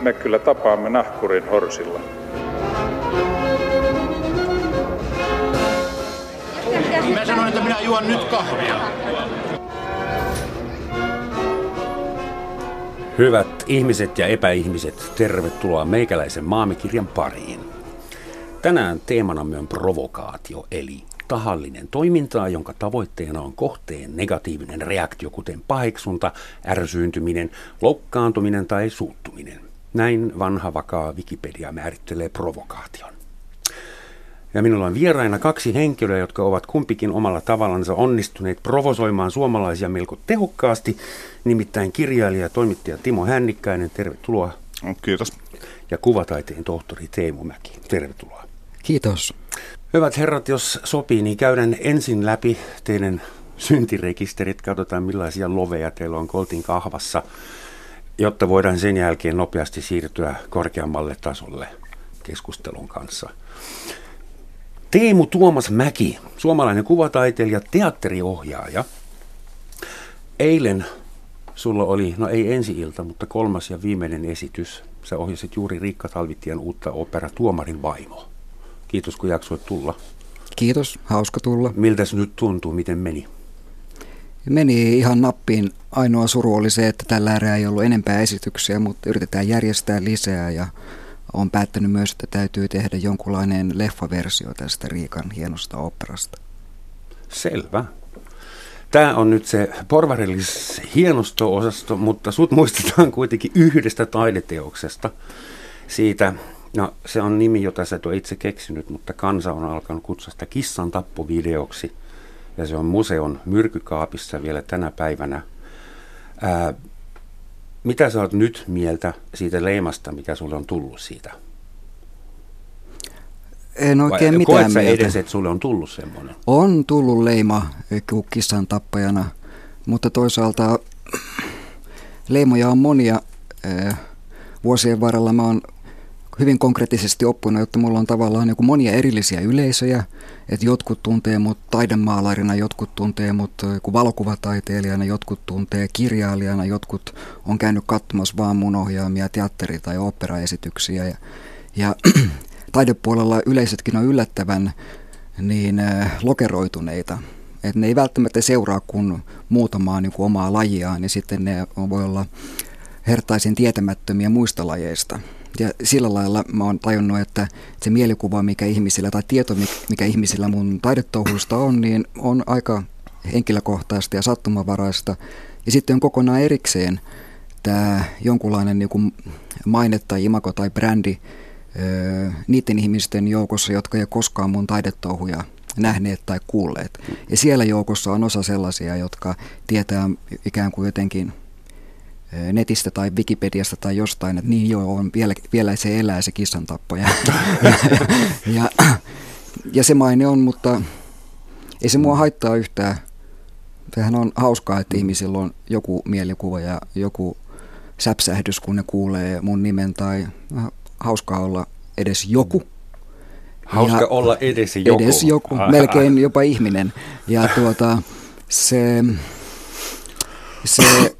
me kyllä tapaamme nahkurin horsilla. Mä sanoin, että minä juon nyt kahvia. Hyvät ihmiset ja epäihmiset, tervetuloa meikäläisen maamikirjan pariin. Tänään teemanamme on provokaatio, eli tahallinen toimintaa, jonka tavoitteena on kohteen negatiivinen reaktio, kuten paheksunta, ärsyyntyminen, loukkaantuminen tai suuttuminen. Näin vanha vakaa Wikipedia määrittelee provokaation. Ja minulla on vieraina kaksi henkilöä, jotka ovat kumpikin omalla tavallansa onnistuneet provosoimaan suomalaisia melko tehokkaasti. Nimittäin kirjailija ja toimittaja Timo Hännikkäinen, tervetuloa. Kiitos. Ja kuvataiteen tohtori Teemu Mäki, tervetuloa. Kiitos. Hyvät herrat, jos sopii, niin käydään ensin läpi teidän syntirekisterit. Katsotaan millaisia loveja teillä on Koltin kahvassa, jotta voidaan sen jälkeen nopeasti siirtyä korkeammalle tasolle keskustelun kanssa. Teemu Tuomas Mäki, suomalainen kuvataiteilija, teatteriohjaaja. Eilen sulla oli, no ei ensi ilta, mutta kolmas ja viimeinen esitys. Sä ohjasit juuri Riikka Talvitien uutta opera Tuomarin vaimo. Kiitos kun jaksoit tulla. Kiitos, hauska tulla. Miltä se nyt tuntuu, miten meni? Meni ihan nappiin. Ainoa suru oli se, että tällä erää ei ollut enempää esityksiä, mutta yritetään järjestää lisää ja on päättänyt myös, että täytyy tehdä jonkunlainen leffaversio tästä Riikan hienosta operasta. Selvä. Tämä on nyt se porvarillis hienosto-osasto, mutta sut muistetaan kuitenkin yhdestä taideteoksesta. Siitä, no se on nimi, jota sä et ole itse keksinyt, mutta kansa on alkanut kutsua sitä kissan tappovideoksi. Ja se on museon myrkykaapissa vielä tänä päivänä. Ää, mitä sä oot nyt mieltä siitä leimasta, mikä sulle on tullut siitä? En oikein Vai, mitään mieltä. edes, että sulle on tullut semmoinen? On tullut leima kissan tappajana, mutta toisaalta leimoja on monia. Vuosien varrella mä oon hyvin konkreettisesti oppinut, että mulla on tavallaan joku monia erillisiä yleisöjä, että jotkut tuntee mut taidemaalarina, jotkut tuntee mut valokuvataiteilijana, jotkut tuntee kirjailijana, jotkut on käynyt katsomassa vaan mun ohjaamia teatteri- tai operaesityksiä. Ja, ja taidepuolella yleisötkin on yllättävän niin lokeroituneita. Et ne ei välttämättä seuraa kuin muutamaa niin kuin omaa lajiaan, niin sitten ne voi olla hertaisin tietämättömiä muista lajeista. Ja sillä lailla mä oon tajunnut, että se mielikuva, mikä ihmisillä, tai tieto, mikä ihmisillä mun taidetouhuista on, niin on aika henkilökohtaista ja sattumavaraista. Ja sitten on kokonaan erikseen tämä jonkunlainen niin kuin maine tai imako tai brändi öö, niiden ihmisten joukossa, jotka ei koskaan mun taidetouhuja nähneet tai kuulleet. Ja siellä joukossa on osa sellaisia, jotka tietää ikään kuin jotenkin – netistä tai Wikipediasta tai jostain, että niin joo, on vielä, vielä se elää se kissan tappaja. ja, ja, ja se maine on, mutta ei se mua haittaa yhtään. Sehän on hauskaa, että ihmisillä on joku mielikuva ja joku säpsähdys, kun ne kuulee mun nimen, tai hauskaa olla edes joku. Hauska ja olla edes joku. Edes joku, melkein jopa ihminen. Ja tuota, se, se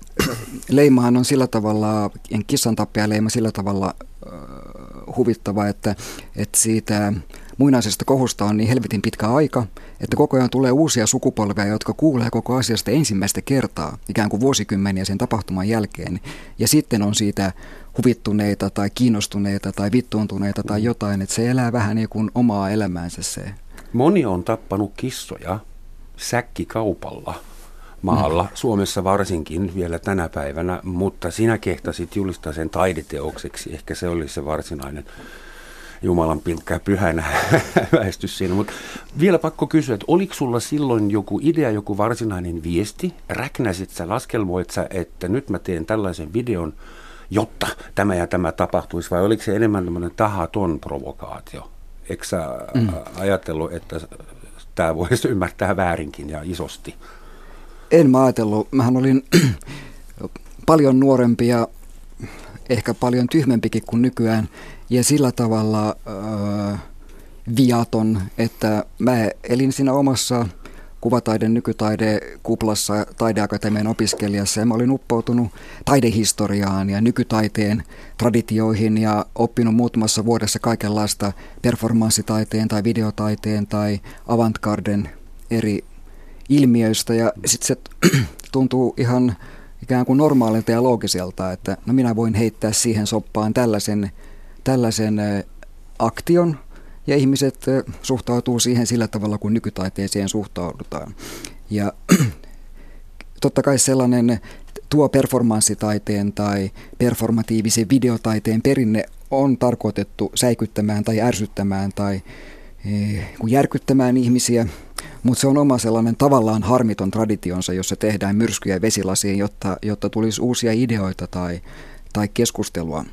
leimahan on sillä tavalla, kissan leima sillä tavalla äh, huvittava, että, että siitä muinaisesta kohusta on niin helvetin pitkä aika, että koko ajan tulee uusia sukupolvia, jotka kuulee koko asiasta ensimmäistä kertaa, ikään kuin vuosikymmeniä sen tapahtuman jälkeen. Ja sitten on siitä huvittuneita tai kiinnostuneita tai vittuuntuneita tai jotain, että se elää vähän niin kuin omaa elämäänsä se. Moni on tappanut kissoja säkkikaupalla maalla, no. Suomessa varsinkin vielä tänä päivänä, mutta sinä kehtasit julistaa sen taideteokseksi. Ehkä se oli se varsinainen Jumalan pilkkä pyhänä väestys siinä. Mutta vielä pakko kysyä, että oliko sulla silloin joku idea, joku varsinainen viesti? Räknäsit sä, laskelmoit sä, että nyt mä teen tällaisen videon, jotta tämä ja tämä tapahtuisi, vai oliko se enemmän tämmöinen tahaton provokaatio? Eikö sä mm. ajatellut, että tämä voisi ymmärtää väärinkin ja isosti? En mä ajatellut. Mähän olin paljon nuorempi ja ehkä paljon tyhmempikin kuin nykyään. Ja sillä tavalla äh, viaton, että mä elin siinä omassa kuvataide, nykytaide kuplassa taideakatemian opiskelijassa ja mä olin uppoutunut taidehistoriaan ja nykytaiteen traditioihin ja oppinut muutamassa vuodessa kaikenlaista performanssitaiteen tai videotaiteen tai avantgarden eri ilmiöistä ja sitten se tuntuu ihan ikään kuin normaalilta ja loogiselta, että no minä voin heittää siihen soppaan tällaisen, tällaisen aktion ja ihmiset suhtautuu siihen sillä tavalla, kuin nykytaiteeseen suhtaudutaan. Ja totta kai sellainen tuo performanssitaiteen tai performatiivisen videotaiteen perinne on tarkoitettu säikyttämään tai ärsyttämään tai e, järkyttämään ihmisiä, mutta se on oma sellainen tavallaan harmiton traditionsa, jossa tehdään myrskyjä vesilasiin, jotta, jotta tulisi uusia ideoita tai, tai keskustelua.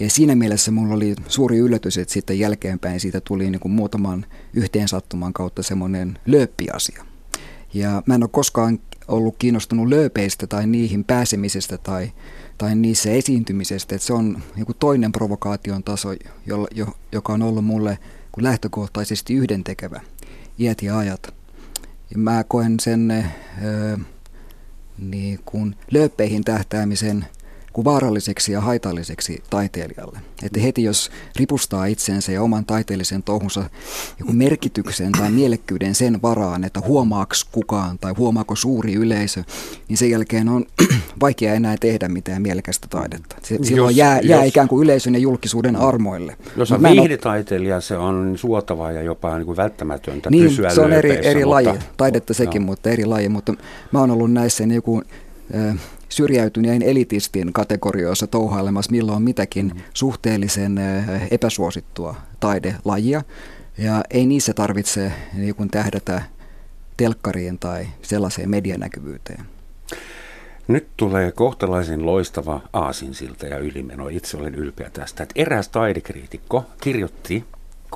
Ja siinä mielessä mulla oli suuri yllätys, että sitten jälkeenpäin siitä tuli niin kuin muutaman yhteensattuman kautta semmoinen lööppiasia. Ja mä en ole koskaan ollut kiinnostunut lööpeistä tai niihin pääsemisestä tai, tai niissä esiintymisestä. Että se on niin kuin toinen provokaation taso, jo, joka on ollut mulle lähtökohtaisesti yhdentekevä iät ja mä koen sen ö, niin kuin lööppeihin tähtäämisen – kuin vaaralliseksi ja haitalliseksi taiteilijalle. Että heti jos ripustaa itsensä ja oman taiteellisen touhunsa joku merkityksen tai mielekkyyden sen varaan, että huomaaks kukaan tai huomaako suuri yleisö, niin sen jälkeen on vaikea enää tehdä mitään mielekästä taidetta. Se, silloin jos, jää, jää jos, ikään kuin yleisön ja julkisuuden armoille. Jos on viihdetaiteilija, se on suotavaa ja jopa niin kuin välttämätöntä niin, pysyä se on eri, eri mutta, laji, taidetta sekin, no. mutta eri laji. Mutta mä oon ollut näissä niin joku syrjäytyneen elitistin kategorioissa touhailemassa milloin mitäkin mm. suhteellisen epäsuosittua taidelajia. Ja ei niissä tarvitse niin kuin tähdätä telkkariin tai sellaiseen medianäkyvyyteen. Nyt tulee kohtalaisen loistava aasinsilta ja ylimeno. Itse olen ylpeä tästä, että eräs taidekriitikko kirjoitti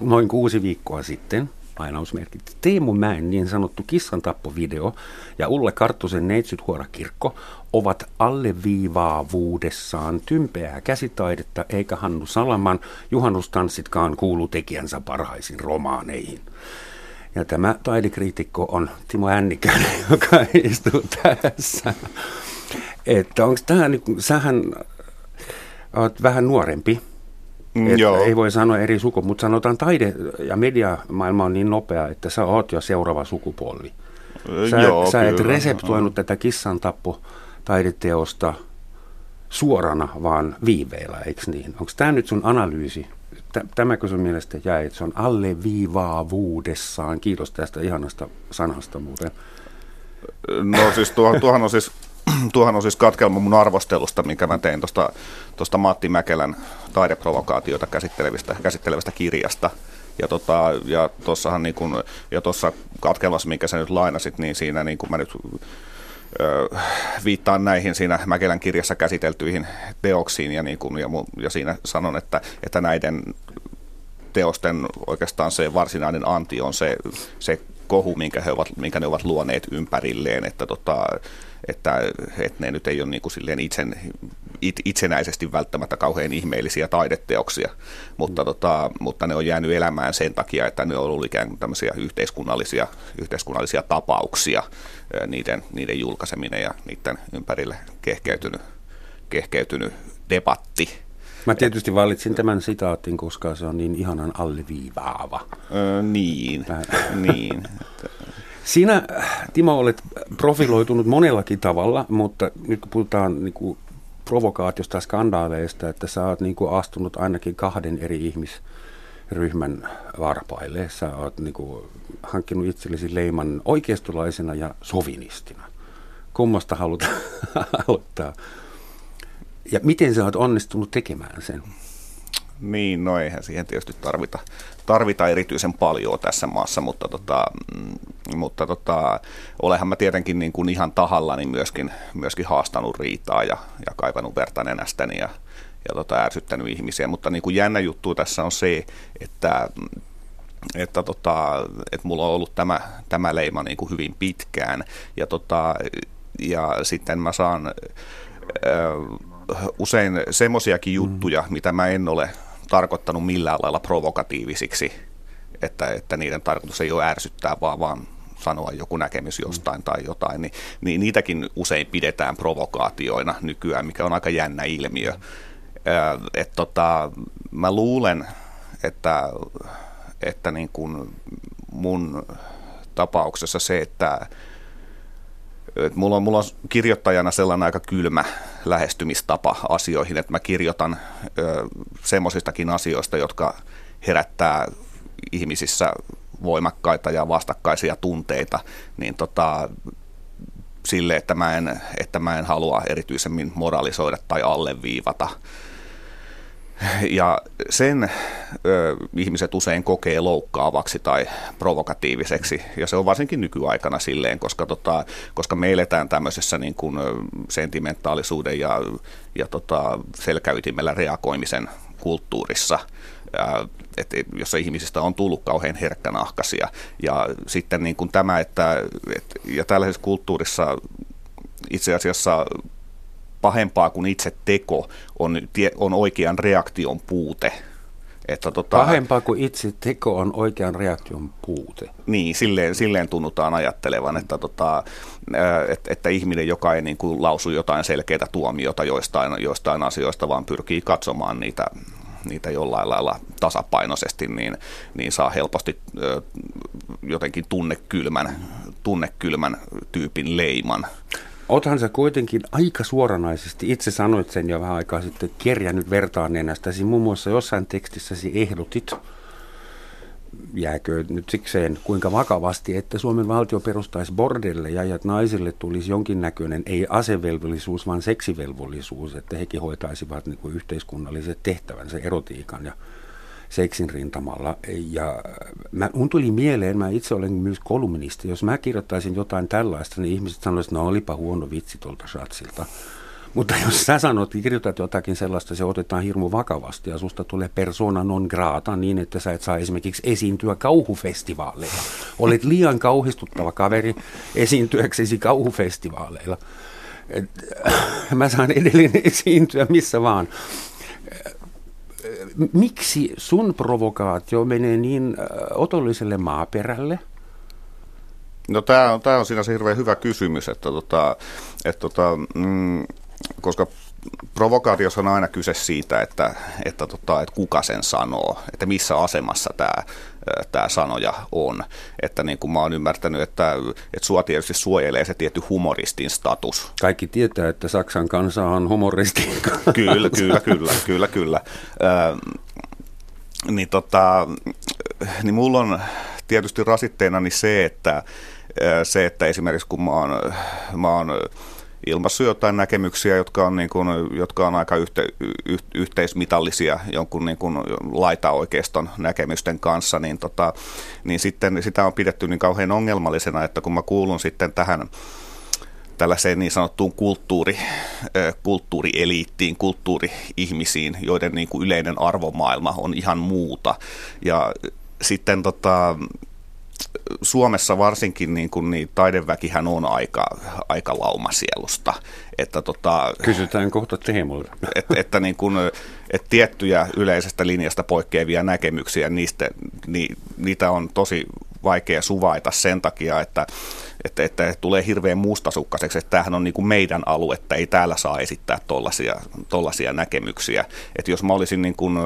noin kuusi viikkoa sitten lainausmerkit. Teemu Mäen niin sanottu kissan tappovideo ja Ulle Karttusen Neitsyt kirkko ovat alleviivaavuudessaan tympeää käsitaidetta, eikä Hannu Salaman juhannustanssitkaan kuulu tekijänsä parhaisiin romaaneihin. Ja tämä taidekriitikko on Timo Ännikäinen, joka istuu tässä. Että onko tämä, niin, sähän olet vähän nuorempi Mm, että Joo. Ei voi sanoa eri suku, mutta sanotaan taide- ja mediamaailma on niin nopea, että sä oot jo seuraava sukupolvi. Sä, Joo, sä et reseptoinut mm. tätä kissan tappo taideteosta suorana, vaan viiveillä, eikö niin? Onko tämä nyt sun analyysi? Tämäkö sun mielestä jäi, että se on alleviivaavuudessaan? Kiitos tästä ihanasta sanasta muuten. No siis tuohon, tuohon on siis tuohan on siis katkelma mun arvostelusta, minkä mä tein tuosta Matti Mäkelän taideprovokaatiota käsittelevästä, käsittelevästä kirjasta. Ja, tota, ja tuossahan niin kun, ja tuossa katkelmassa, minkä sä nyt lainasit, niin siinä niin kun mä nyt ö, viittaan näihin siinä Mäkelän kirjassa käsiteltyihin teoksiin ja, niin kun, ja, ja siinä sanon, että, että näiden teosten oikeastaan se varsinainen anti on se, se kohu, minkä, he ovat, minkä ne ovat luoneet ympärilleen, että, tota, että, että ne nyt ei ole niin kuin silleen itsen, it, itsenäisesti välttämättä kauhean ihmeellisiä taideteoksia, mutta, mm. tota, mutta ne on jäänyt elämään sen takia, että ne on ollut ikään kuin tämmöisiä yhteiskunnallisia, yhteiskunnallisia tapauksia, niiden, niiden julkaiseminen ja niiden ympärille kehkeytynyt, kehkeytynyt debatti Mä tietysti valitsin tämän sitaatin, koska se on niin ihanan alleviivaava. Öö, niin, niin. Sinä, Timo, olet profiloitunut monellakin tavalla, mutta nyt kun puhutaan niin kuin provokaatiosta ja skandaaleista, että sä oot niin kuin astunut ainakin kahden eri ihmisryhmän varpaille. Sä oot niin kuin hankkinut itsellesi leiman oikeistolaisena ja sovinistina. Kummasta haluat aloittaa? Ja miten sä oot onnistunut tekemään sen? Niin, no eihän siihen tietysti tarvita, tarvita erityisen paljon tässä maassa, mutta, tota, mm, mutta tota, olehan mä tietenkin niin kuin ihan tahallani myöskin, myöskin haastanut riitaa ja, ja kaivannut verta nenästäni ja, ja tota, ärsyttänyt ihmisiä, mutta niin kuin jännä juttu tässä on se, että että, tota, että mulla on ollut tämä, tämä leima niin kuin hyvin pitkään ja, tota, ja sitten mä saan usein semmoisiakin mm. juttuja, mm. mitä mä en ole tarkoittanut millään lailla provokatiivisiksi, että, että niiden tarkoitus ei ole ärsyttää, vaan, vaan sanoa joku näkemys jostain tai jotain, niin, niin niitäkin usein pidetään provokaatioina nykyään, mikä on aika jännä ilmiö. Et tota, mä luulen, että, että niin kuin mun tapauksessa se, että et mulla, on, mulla on kirjoittajana sellainen aika kylmä lähestymistapa asioihin, että mä kirjoitan semmoisistakin asioista, jotka herättää ihmisissä voimakkaita ja vastakkaisia tunteita, niin tota, sille, että mä, en, että mä en halua erityisemmin moralisoida tai alleviivata ja sen ö, ihmiset usein kokee loukkaavaksi tai provokatiiviseksi, ja se on varsinkin nykyaikana silleen, koska, tota, koska me eletään tämmöisessä niin kuin, sentimentaalisuuden ja, ja tota, selkäytimellä reagoimisen kulttuurissa, että jossa ihmisistä on tullut kauhean herkkänahkaisia. Ja sitten niin kuin tämä, että, et, ja tällaisessa kulttuurissa itse asiassa pahempaa kuin itse teko on, on oikean reaktion puute. Että tota, Pahempaa kuin itse teko on oikean reaktion puute. Niin, silleen, silleen tunnutaan ajattelevan, että, tota, että, että ihminen, joka ei niin kuin lausu jotain selkeitä tuomiota joistain, joistain asioista, vaan pyrkii katsomaan niitä, niitä jollain lailla tasapainoisesti, niin, niin saa helposti jotenkin tunnekylmän, tunnekylmän tyypin leiman. Othan sä kuitenkin aika suoranaisesti, itse sanoit sen jo vähän aikaa sitten, kerjännyt vertaan nenästäsi. Muun muassa jossain tekstissäsi ehdotit, jääkö nyt sikseen kuinka vakavasti, että Suomen valtio perustaisi bordelle ja että naisille tulisi jonkinnäköinen ei asevelvollisuus, vaan seksivelvollisuus, että hekin hoitaisivat niin kuin yhteiskunnalliset tehtävänsä erotiikan ja seksin rintamalla. Ja mä, mun tuli mieleen, mä itse olen myös kolumnisti, jos mä kirjoittaisin jotain tällaista, niin ihmiset sanoisivat, no olipa huono vitsi tuolta Schatzilta. Mutta jos sä sanot, kirjoitat jotakin sellaista, se otetaan hirmu vakavasti ja susta tulee persona non grata niin, että sä et saa esimerkiksi esiintyä kauhufestivaaleilla. Olet liian kauhistuttava kaveri esiintyäksesi kauhufestivaaleilla. Et, mä saan edelleen esiintyä missä vaan miksi sun provokaatio menee niin otolliselle maaperälle? No tämä on, tää on sinänsä hirveän hyvä kysymys, että tota, että tota, mm, koska provokaatiossa on aina kyse siitä, että, että, tota, että kuka sen sanoo, että missä asemassa tämä tämä sanoja on. Että niin kuin mä oon ymmärtänyt, että, että sua tietysti suojelee se tietty humoristin status. Kaikki tietää, että Saksan kansa on humoristin kanssa. Kyllä, kyllä, kyllä, kyllä, kyllä. Äh, niin, tota, niin mulla on tietysti rasitteena niin se, että, se, että esimerkiksi kun mä oon, mä oon ilmaissut jotain näkemyksiä, jotka on, niin kuin, jotka on aika yhte, yh, yhteismitallisia jonkun niin kuin laita-oikeiston näkemysten kanssa, niin, tota, niin sitten sitä on pidetty niin kauhean ongelmallisena, että kun mä kuulun sitten tähän tällaiseen niin sanottuun kulttuuri, kulttuurieliittiin, kulttuuri-ihmisiin, joiden niin kuin yleinen arvomaailma on ihan muuta. Ja sitten tota, Suomessa varsinkin niin kuin, niin taideväkihän on aika, aika laumasielusta. Että, tota, Kysytään kohta Teemulta. Että, että, niin kuin, että tiettyjä yleisestä linjasta poikkeavia näkemyksiä, niistä, ni, niitä on tosi vaikea suvaita sen takia, että, että, että tulee hirveän mustasukkaiseksi, että tämähän on niin kuin meidän että ei täällä saa esittää tollaisia, tollaisia näkemyksiä. Että jos mä olisin, niin kuin,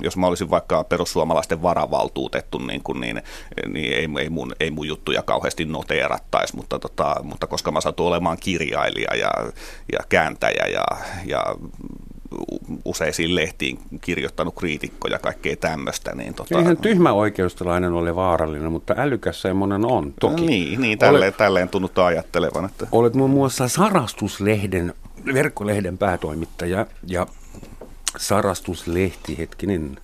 jos mä olisin vaikka perussuomalaisten varavaltuutettu, niin, kuin, niin, niin ei, ei, mun, ei mun juttuja kauheasti noteerattaisi, mutta, tota, mutta koska mä satun olemaan kirjailija ja, ja kääntäjä ja, ja useisiin lehtiin kirjoittanut kriitikkoja ja kaikkea tämmöistä. Niin tota, Eihän tyhmä oikeustalainen ole vaarallinen, mutta älykäs semmoinen on, toki. Niin, niin tälleen, olet, tälleen tunnutaan ajattelevan. Että. Olet muun muassa Sarastuslehden, verkkolehden päätoimittaja ja Sarastuslehti, hetkinen.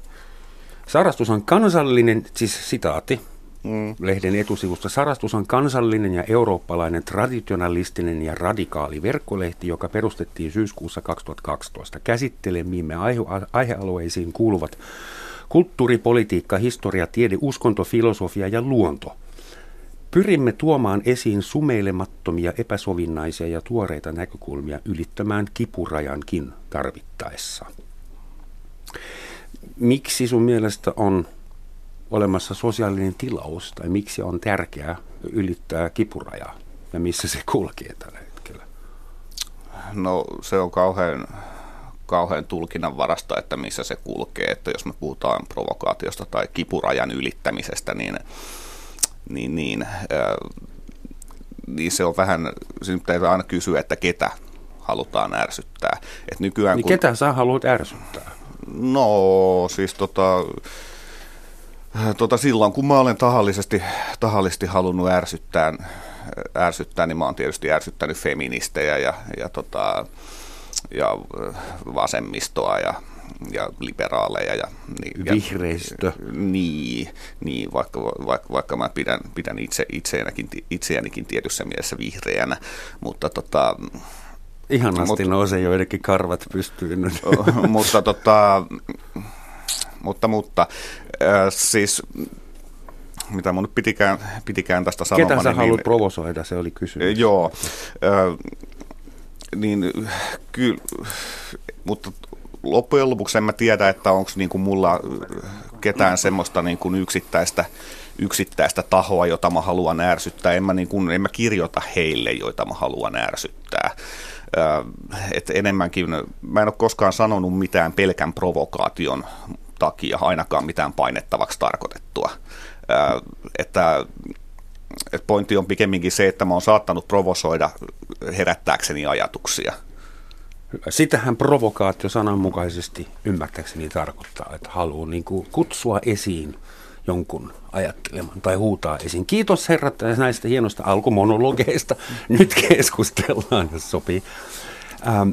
Sarastus on kansallinen, siis sitaati, Mm. Lehden etusivusta Sarastus on kansallinen ja eurooppalainen traditionalistinen ja radikaali verkkolehti, joka perustettiin syyskuussa 2012. Käsittelemiimme aihe- aihealueisiin kuuluvat kulttuuripolitiikka, historia, tiede, uskonto, filosofia ja luonto. Pyrimme tuomaan esiin sumeilemattomia, epäsovinnaisia ja tuoreita näkökulmia ylittämään kipurajankin tarvittaessa. Miksi sun mielestä on olemassa sosiaalinen tilaus tai miksi on tärkeää ylittää kipurajaa ja missä se kulkee tällä hetkellä? No se on kauhean, kauhean tulkinnan varasta, että missä se kulkee. Että jos me puhutaan provokaatiosta tai kipurajan ylittämisestä, niin, niin, niin, äh, niin se on vähän, siinä pitää aina kysyä, että ketä halutaan ärsyttää. Et nykyään, niin kun, ketä sä haluat ärsyttää? No siis tota, tota silloin kun mä olen tahallisesti, tahallisesti halunnut ärsyttää, ärsyttää, niin mä oon tietysti ärsyttänyt feministejä ja, ja, tota, ja vasemmistoa ja, ja liberaaleja. Ja, niin, Vihreistö. Ja, niin, niin vaikka, vaikka, vaikka mä pidän, pidän itse, itseänikin, itseänikin tietyssä mielessä vihreänä, mutta tota, Ihanasti Mut, nousee joidenkin karvat pystyyn. mutta, tota, mutta, mutta äh, siis mitä mun nyt pitikään, pitikään tästä sanoa. Ketä sä niin, haluat provosoida, se oli kysymys. Joo, äh, niin kyllä, mutta loppujen lopuksi en mä tiedä, että onko niin mulla ketään semmoista niin kuin yksittäistä, yksittäistä tahoa, jota mä haluan ärsyttää. En mä, niin kuin, en mä kirjoita heille, joita mä haluan ärsyttää että enemmänkin, mä en ole koskaan sanonut mitään pelkän provokaation takia, ainakaan mitään painettavaksi tarkoitettua. Että pointti on pikemminkin se, että mä oon saattanut provosoida herättääkseni ajatuksia. Sitähän provokaatio sananmukaisesti ymmärtääkseni tarkoittaa, että haluaa niin kutsua esiin jonkun ajattelemaan tai huutaa esiin. Kiitos herrat näistä hienoista alkumonologeista. Nyt keskustellaan, jos sopii. Ähm,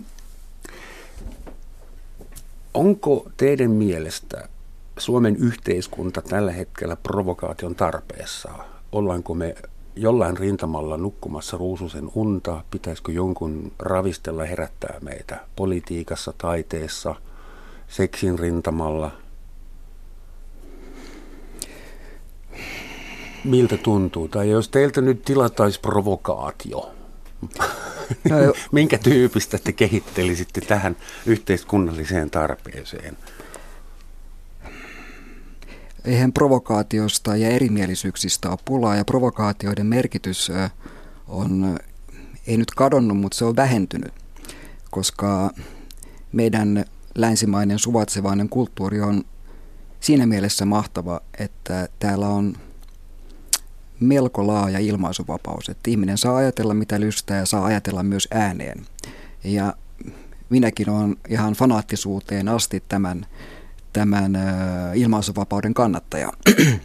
onko teidän mielestä Suomen yhteiskunta tällä hetkellä provokaation tarpeessa? Ollaanko me jollain rintamalla nukkumassa ruususen unta? Pitäisikö jonkun ravistella herättää meitä politiikassa, taiteessa, seksin rintamalla – miltä tuntuu? Tai jos teiltä nyt tilataisi provokaatio, minkä tyypistä te kehittelisitte tähän yhteiskunnalliseen tarpeeseen? Eihän provokaatiosta ja erimielisyyksistä ole pulaa ja provokaatioiden merkitys on, ei nyt kadonnut, mutta se on vähentynyt, koska meidän länsimainen suvatsevainen kulttuuri on siinä mielessä mahtava, että täällä on melko laaja ilmaisuvapaus, että ihminen saa ajatella mitä lystää ja saa ajatella myös ääneen. Ja minäkin olen ihan fanaattisuuteen asti tämän, tämän ilmaisuvapauden kannattaja.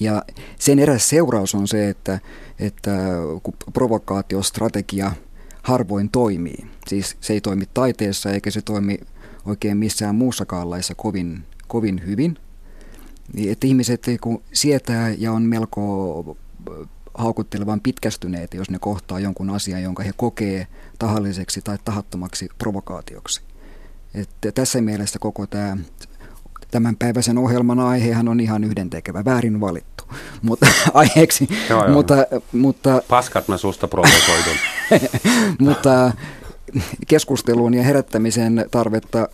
Ja sen eräs seuraus on se, että, että provokaatiostrategia harvoin toimii. Siis se ei toimi taiteessa eikä se toimi oikein missään muussakaan laissa kovin, kovin hyvin – että ihmiset kun sietää ja on melko haukuttelevan pitkästyneet, jos ne kohtaa jonkun asian, jonka he kokee tahalliseksi tai tahattomaksi provokaatioksi. Että tässä mielessä koko tämä tämän päiväisen ohjelman aihehan on ihan yhdentekevä, väärin valittu mutta, aiheeksi. Joo, joo. Mutta, mutta, Paskat mä susta provosoidun. mutta keskusteluun ja herättämisen tarvetta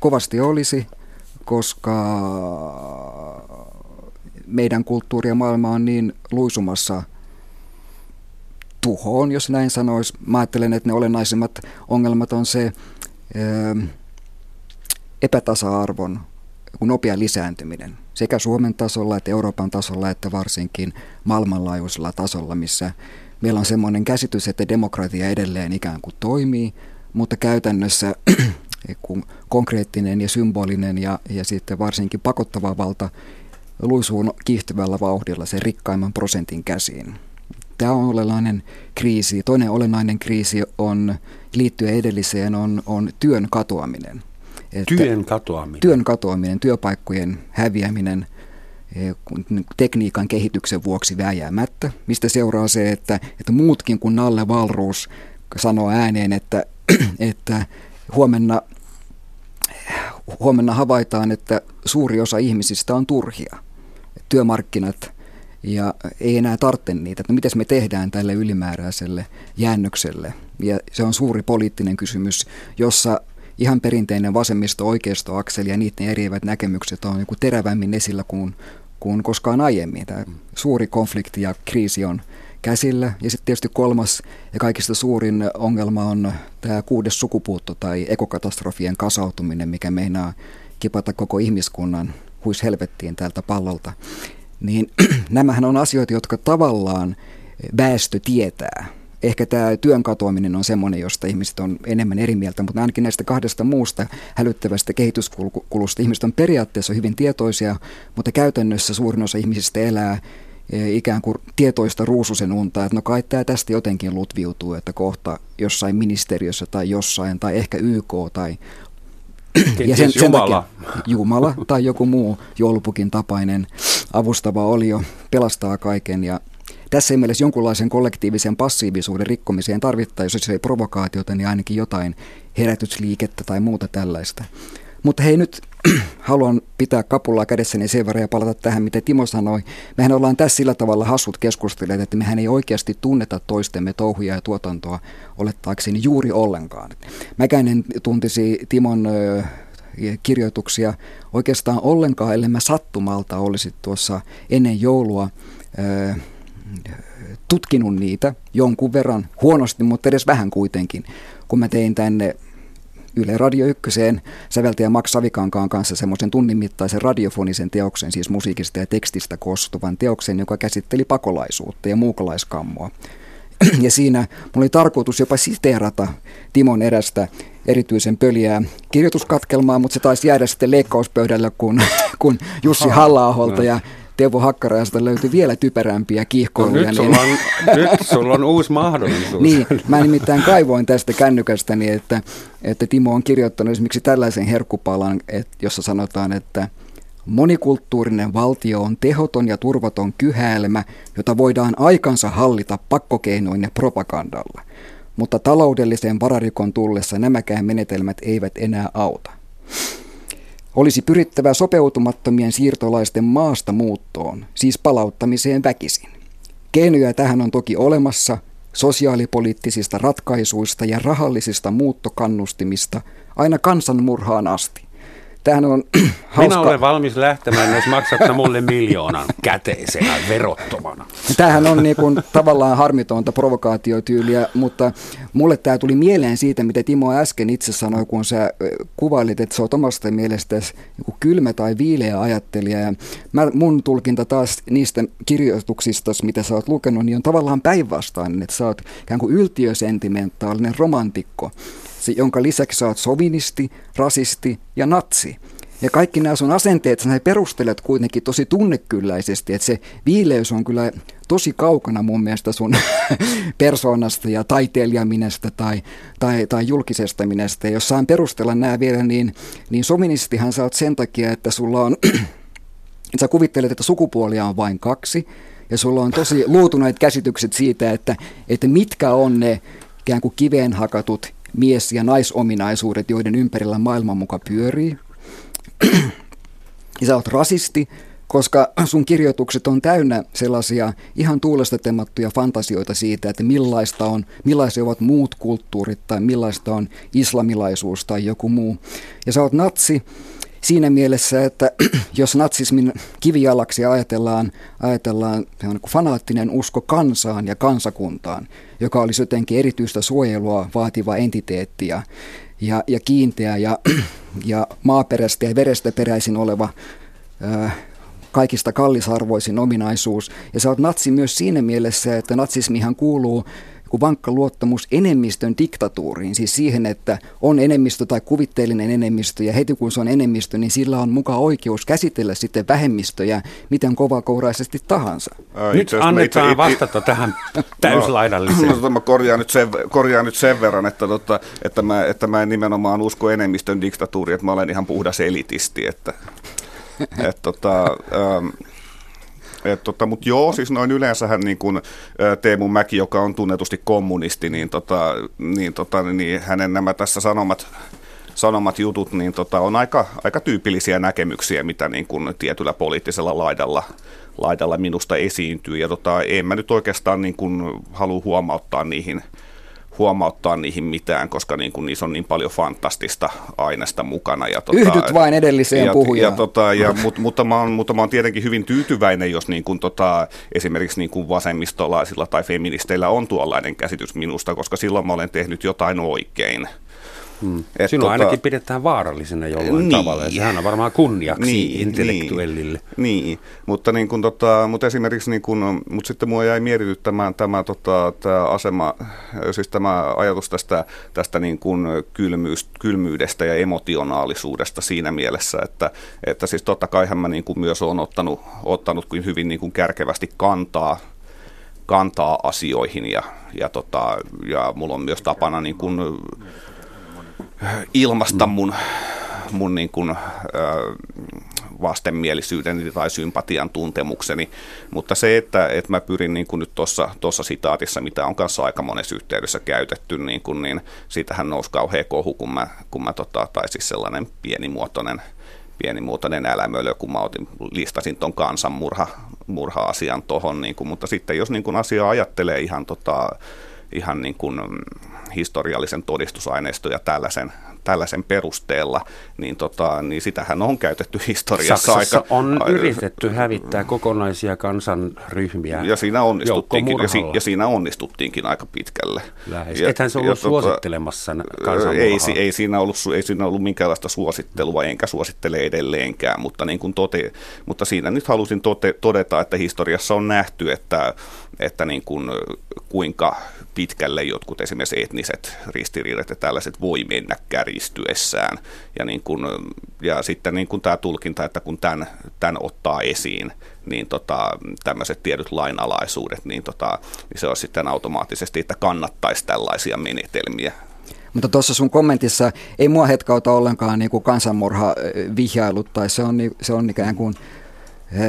kovasti olisi – koska meidän kulttuuri ja maailma on niin luisumassa tuhoon, jos näin sanoisi. Mä ajattelen, että ne olennaisimmat ongelmat on se ö, epätasa-arvon nopea lisääntyminen sekä Suomen tasolla että Euroopan tasolla että varsinkin maailmanlaajuisella tasolla, missä meillä on semmoinen käsitys, että demokratia edelleen ikään kuin toimii, mutta käytännössä kun konkreettinen ja symbolinen ja, ja sitten varsinkin pakottava valta luisuun kiihtyvällä vauhdilla sen rikkaimman prosentin käsiin. Tämä on olennainen kriisi. Toinen olennainen kriisi on liittyen edelliseen on, on työn katoaminen. Että työn katoaminen? Työn katoaminen, työpaikkojen häviäminen e, tekniikan kehityksen vuoksi vääjäämättä, mistä seuraa se, että, että muutkin kuin Nalle Valruus sanoo ääneen, että, että huomenna, huomenna havaitaan, että suuri osa ihmisistä on turhia. Työmarkkinat ja ei enää tarvitse niitä, että miten me tehdään tälle ylimääräiselle jäännökselle. Ja se on suuri poliittinen kysymys, jossa ihan perinteinen vasemmisto-oikeisto-akseli ja niiden eriävät näkemykset on niin terävämmin esillä kuin, kuin koskaan aiemmin. Tämä suuri konflikti ja kriisi on käsillä. Ja sitten tietysti kolmas ja kaikista suurin ongelma on tämä kuudes sukupuutto tai ekokatastrofien kasautuminen, mikä meinaa kipata koko ihmiskunnan huis helvettiin tältä pallolta. Niin nämähän on asioita, jotka tavallaan väestö tietää. Ehkä tämä työn katoaminen on semmoinen, josta ihmiset on enemmän eri mieltä, mutta ainakin näistä kahdesta muusta hälyttävästä kehityskulusta ihmiset on periaatteessa hyvin tietoisia, mutta käytännössä suurin osa ihmisistä elää e, ikään kuin tietoista ruususen unta, että no kai tämä tästä jotenkin lutviutuu, että kohta jossain ministeriössä tai jossain, tai ehkä YK tai ja sen, sen Jumala. Takia, Jumala tai joku muu joulupukin tapainen avustava olio pelastaa kaiken ja tässä ei mielessä jonkunlaisen kollektiivisen passiivisuuden rikkomiseen tarvittaisi, jos ei provokaatiota, niin ainakin jotain herätysliikettä tai muuta tällaista. Mutta hei nyt haluan pitää kapulaa kädessäni sen verran ja palata tähän, mitä Timo sanoi. Mehän ollaan tässä sillä tavalla hassut keskustelleet, että mehän ei oikeasti tunneta toistemme touhuja ja tuotantoa olettaakseni juuri ollenkaan. Mäkään en tuntisi Timon ö, kirjoituksia oikeastaan ollenkaan, ellei mä sattumalta olisi tuossa ennen joulua ö, tutkinut niitä jonkun verran, huonosti, mutta edes vähän kuitenkin, kun mä tein tänne Yle Radio 1 säveltäjä Max Savikankaan kanssa semmoisen tunnin mittaisen radiofonisen teoksen, siis musiikista ja tekstistä koostuvan teoksen, joka käsitteli pakolaisuutta ja muukalaiskammoa. Ja siinä mulla oli tarkoitus jopa siteerata Timon erästä erityisen pöliää kirjoituskatkelmaa, mutta se taisi jäädä sitten leikkauspöydällä, kun, kun Jussi halla ja Teuvo Hakkaraista löytyi vielä typerämpiä kiihkoiluja. No, nyt, sulla on, nyt sulla on uusi mahdollisuus. niin, mä nimittäin kaivoin tästä kännykästäni, että, että Timo on kirjoittanut esimerkiksi tällaisen herkkupalan, että, jossa sanotaan, että Monikulttuurinen valtio on tehoton ja turvaton kyhäelmä, jota voidaan aikansa hallita pakkokeinoin ja propagandalla. Mutta taloudellisen vararikon tullessa nämäkään menetelmät eivät enää auta. Olisi pyrittävä sopeutumattomien siirtolaisten maasta muuttoon, siis palauttamiseen väkisin. Keinoja tähän on toki olemassa, sosiaalipoliittisista ratkaisuista ja rahallisista muuttokannustimista aina kansanmurhaan asti. Tämähän on hauska. Minä olen valmis lähtemään, jos maksatte mulle miljoonan käteisenä verottomana. Tämähän on niin kuin tavallaan harmitonta provokaatiotyyliä, mutta mulle tämä tuli mieleen siitä, mitä Timo äsken itse sanoi, kun sä kuvailit, että sä oot omasta mielestäsi niin kylmä tai viileä ajattelija. Ja mä, mun tulkinta taas niistä kirjoituksista, mitä sä oot lukenut, niin on tavallaan päinvastainen, että sä oot ikään kuin yltiösentimentaalinen romantikko se, jonka lisäksi sä oot sovinisti, rasisti ja natsi. Ja kaikki nämä sun asenteet, sä perustelet kuitenkin tosi tunnekylläisesti, että se viileys on kyllä tosi kaukana mun mielestä sun persoonasta ja taiteilijaminesta tai, tai, tai julkisesta minestä. Ja jos saan perustella nämä vielä, niin, niin sovinistihan sä oot sen takia, että sulla on, että sä kuvittelet, että sukupuolia on vain kaksi, ja sulla on tosi luutuneet käsitykset siitä, että, että mitkä on ne ikään kuin kiveen hakatut mies- ja naisominaisuudet, joiden ympärillä maailman muka pyörii. ja sä oot rasisti, koska sun kirjoitukset on täynnä sellaisia ihan tuulesta temmattuja fantasioita siitä, että millaista on, millaisia ovat muut kulttuurit tai millaista on islamilaisuus tai joku muu. Ja sä oot natsi, siinä mielessä, että jos natsismin kivijalaksi ajatellaan, ajatellaan niin fanaattinen usko kansaan ja kansakuntaan, joka olisi jotenkin erityistä suojelua vaativa entiteetti ja, ja, ja kiinteä ja, ja maaperästä ja verestä peräisin oleva ää, kaikista kallisarvoisin ominaisuus. Ja sä oot natsi myös siinä mielessä, että natsismihan kuuluu kuin vankka luottamus enemmistön diktatuuriin, siis siihen, että on enemmistö tai kuvitteellinen enemmistö, ja heti kun se on enemmistö, niin sillä on mukaan oikeus käsitellä sitten vähemmistöjä miten kovakouraisesti tahansa. Ää, nyt annetaan itse, vastata itse, tähän täyslaidalliseen. No, no, mä korjaan nyt sen, korjaan nyt sen verran, että, tota, että, mä, että mä en nimenomaan usko enemmistön diktatuuriin, että mä olen ihan puhdas elitisti, että, että tota, ähm, tota, Mutta joo, siis noin yleensähän niin kun Teemu Mäki, joka on tunnetusti kommunisti, niin, tota, niin, tota, niin hänen nämä tässä sanomat sanomat jutut niin tota, on aika, aika tyypillisiä näkemyksiä, mitä niin kun tietyllä poliittisella laidalla, laidalla minusta esiintyy. Ja tota, en mä nyt oikeastaan niin kun halua huomauttaa niihin, huomauttaa niihin mitään, koska niin kuin niissä on niin paljon fantastista aineesta mukana. Ja tota, Yhdyt vain edelliseen ja, puhujaan. Ja, tota, ja, mutta, mutta, mä oon, mutta mä oon tietenkin hyvin tyytyväinen, jos niin kuin, tota, esimerkiksi niin kuin vasemmistolaisilla tai feministeillä on tuollainen käsitys minusta, koska silloin mä olen tehnyt jotain oikein. Et Silloin tota, ainakin pidetään vaarallisena jollain niin, tavalla, ja sehän on varmaan kunniaksi niin, intellektuellille. Niin, niin. Mutta, niin kun, tota, mutta esimerkiksi, niin kun, mutta sitten mua jäi mietityttämään tämä, tota, tämä asema, siis tämä ajatus tästä, tästä niin kun kylmyydestä ja emotionaalisuudesta siinä mielessä, että, että siis totta kai mä niin kuin myös olen ottanut, ottanut hyvin niin kuin kärkevästi kantaa kantaa asioihin ja, ja, tota, ja mulla on myös tapana niin kuin ilmasta mun, mun niin kuin, vastenmielisyyteni tai sympatian tuntemukseni, mutta se, että, että mä pyrin niin kuin nyt tuossa sitaatissa, mitä on kanssa aika monessa yhteydessä käytetty, niin, kuin, niin siitähän nousi kauhean kohu, kun mä, kun mä tota, tai siis sellainen pienimuotoinen pienimuotoinen älämölö, kun mä otin, listasin tuon kansanmurha murha-asian tuohon, niin mutta sitten jos niin kuin asiaa ajattelee ihan tota, ihan niin kuin mm, historiallisen todistusaineiston ja tällaisen, tällaisen perusteella, niin, tota, niin sitähän on käytetty historiassa Saksassa aika... on yritetty hävittää kokonaisia kansanryhmiä Ja siinä onnistuttiinkin, ja, si, ja siinä onnistuttiinkin aika pitkälle. Lähes. Ja, Ethän se ollut ja, tota, suosittelemassa. Ei, ei, siinä ollut, ei siinä ollut minkäänlaista suosittelua, enkä suosittele edelleenkään, mutta, niin kuin tote, mutta siinä nyt halusin tote, todeta, että historiassa on nähty, että, että niin kuin, kuinka pitkälle jotkut esimerkiksi etniset ristiriidat ja tällaiset voi mennä kärjistyessään. Ja, niin kun, ja sitten niin kun tämä tulkinta, että kun tämän, tämän ottaa esiin, niin tota, tämmöiset tiedyt lainalaisuudet, niin, tota, niin se on sitten automaattisesti, että kannattaisi tällaisia menetelmiä mutta tuossa sun kommentissa ei mua hetkauta ollenkaan niin kuin kansanmurha vihjailut tai se on, se on ikään kuin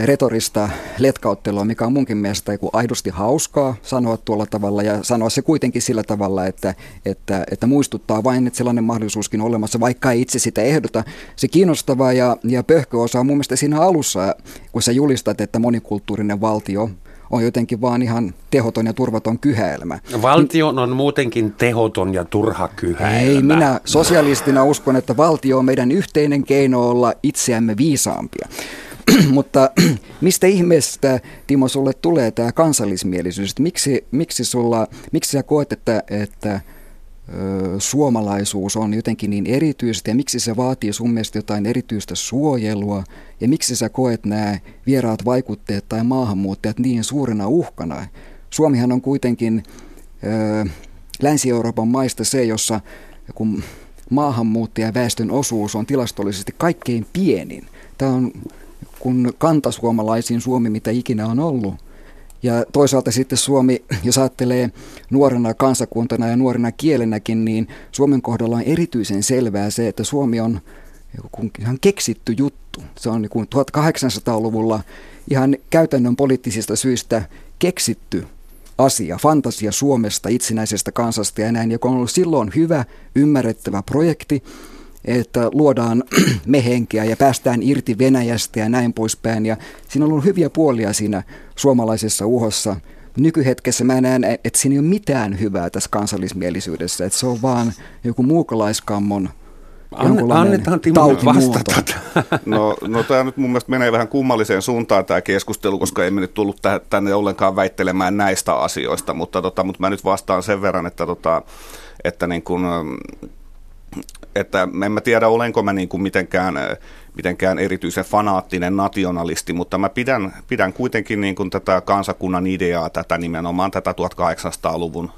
retorista letkauttelua, mikä on munkin mielestä aidosti hauskaa sanoa tuolla tavalla ja sanoa se kuitenkin sillä tavalla, että, että, että muistuttaa vain, että sellainen mahdollisuuskin on olemassa, vaikka ei itse sitä ehdota. Se kiinnostava ja, ja pöhköosa on mun mielestä siinä alussa, kun sä julistat, että monikulttuurinen valtio on jotenkin vaan ihan tehoton ja turvaton kyhäelmä. Valtio on muutenkin tehoton ja turha kyhäelmä. Ei, minä sosialistina uskon, että valtio on meidän yhteinen keino olla itseämme viisaampia. Mutta mistä ihmeestä, Timo, sulle tulee tämä kansallismielisyys? Miksi, miksi, sulla, miksi sä koet, että, että suomalaisuus on jotenkin niin erityistä ja miksi se vaatii sun mielestä jotain erityistä suojelua ja miksi sä koet nämä vieraat vaikutteet tai maahanmuuttajat niin suurena uhkana? Suomihan on kuitenkin ö, Länsi-Euroopan maista se, jossa kun maahanmuuttajaväestön osuus on tilastollisesti kaikkein pienin. Tämä on kuin kantasuomalaisiin Suomi, mitä ikinä on ollut. Ja toisaalta sitten Suomi, jos ajattelee nuorena kansakuntana ja nuorena kielenäkin, niin Suomen kohdalla on erityisen selvää se, että Suomi on ihan keksitty juttu. Se on niin 1800-luvulla ihan käytännön poliittisista syistä keksitty asia, fantasia Suomesta, itsenäisestä kansasta ja näin, joka on ollut silloin hyvä, ymmärrettävä projekti, että luodaan mehenkiä ja päästään irti Venäjästä ja näin poispäin. Ja siinä on ollut hyviä puolia siinä suomalaisessa uhossa. Nykyhetkessä mä näen, että siinä ei ole mitään hyvää tässä kansallismielisyydessä, että se on vaan joku muukalaiskammon Annetaan Timo vastata. No, no tämä nyt mun mielestä menee vähän kummalliseen suuntaan tämä keskustelu, koska emme nyt tullut tänne ollenkaan väittelemään näistä asioista, mutta, tota, mutta mä nyt vastaan sen verran, että, tota, että niin kun, että en mä tiedä, olenko mä niin kuin mitenkään, mitenkään erityisen fanaattinen nationalisti, mutta mä pidän, pidän kuitenkin niin kuin tätä kansakunnan ideaa, tätä nimenomaan tätä 1800-luvun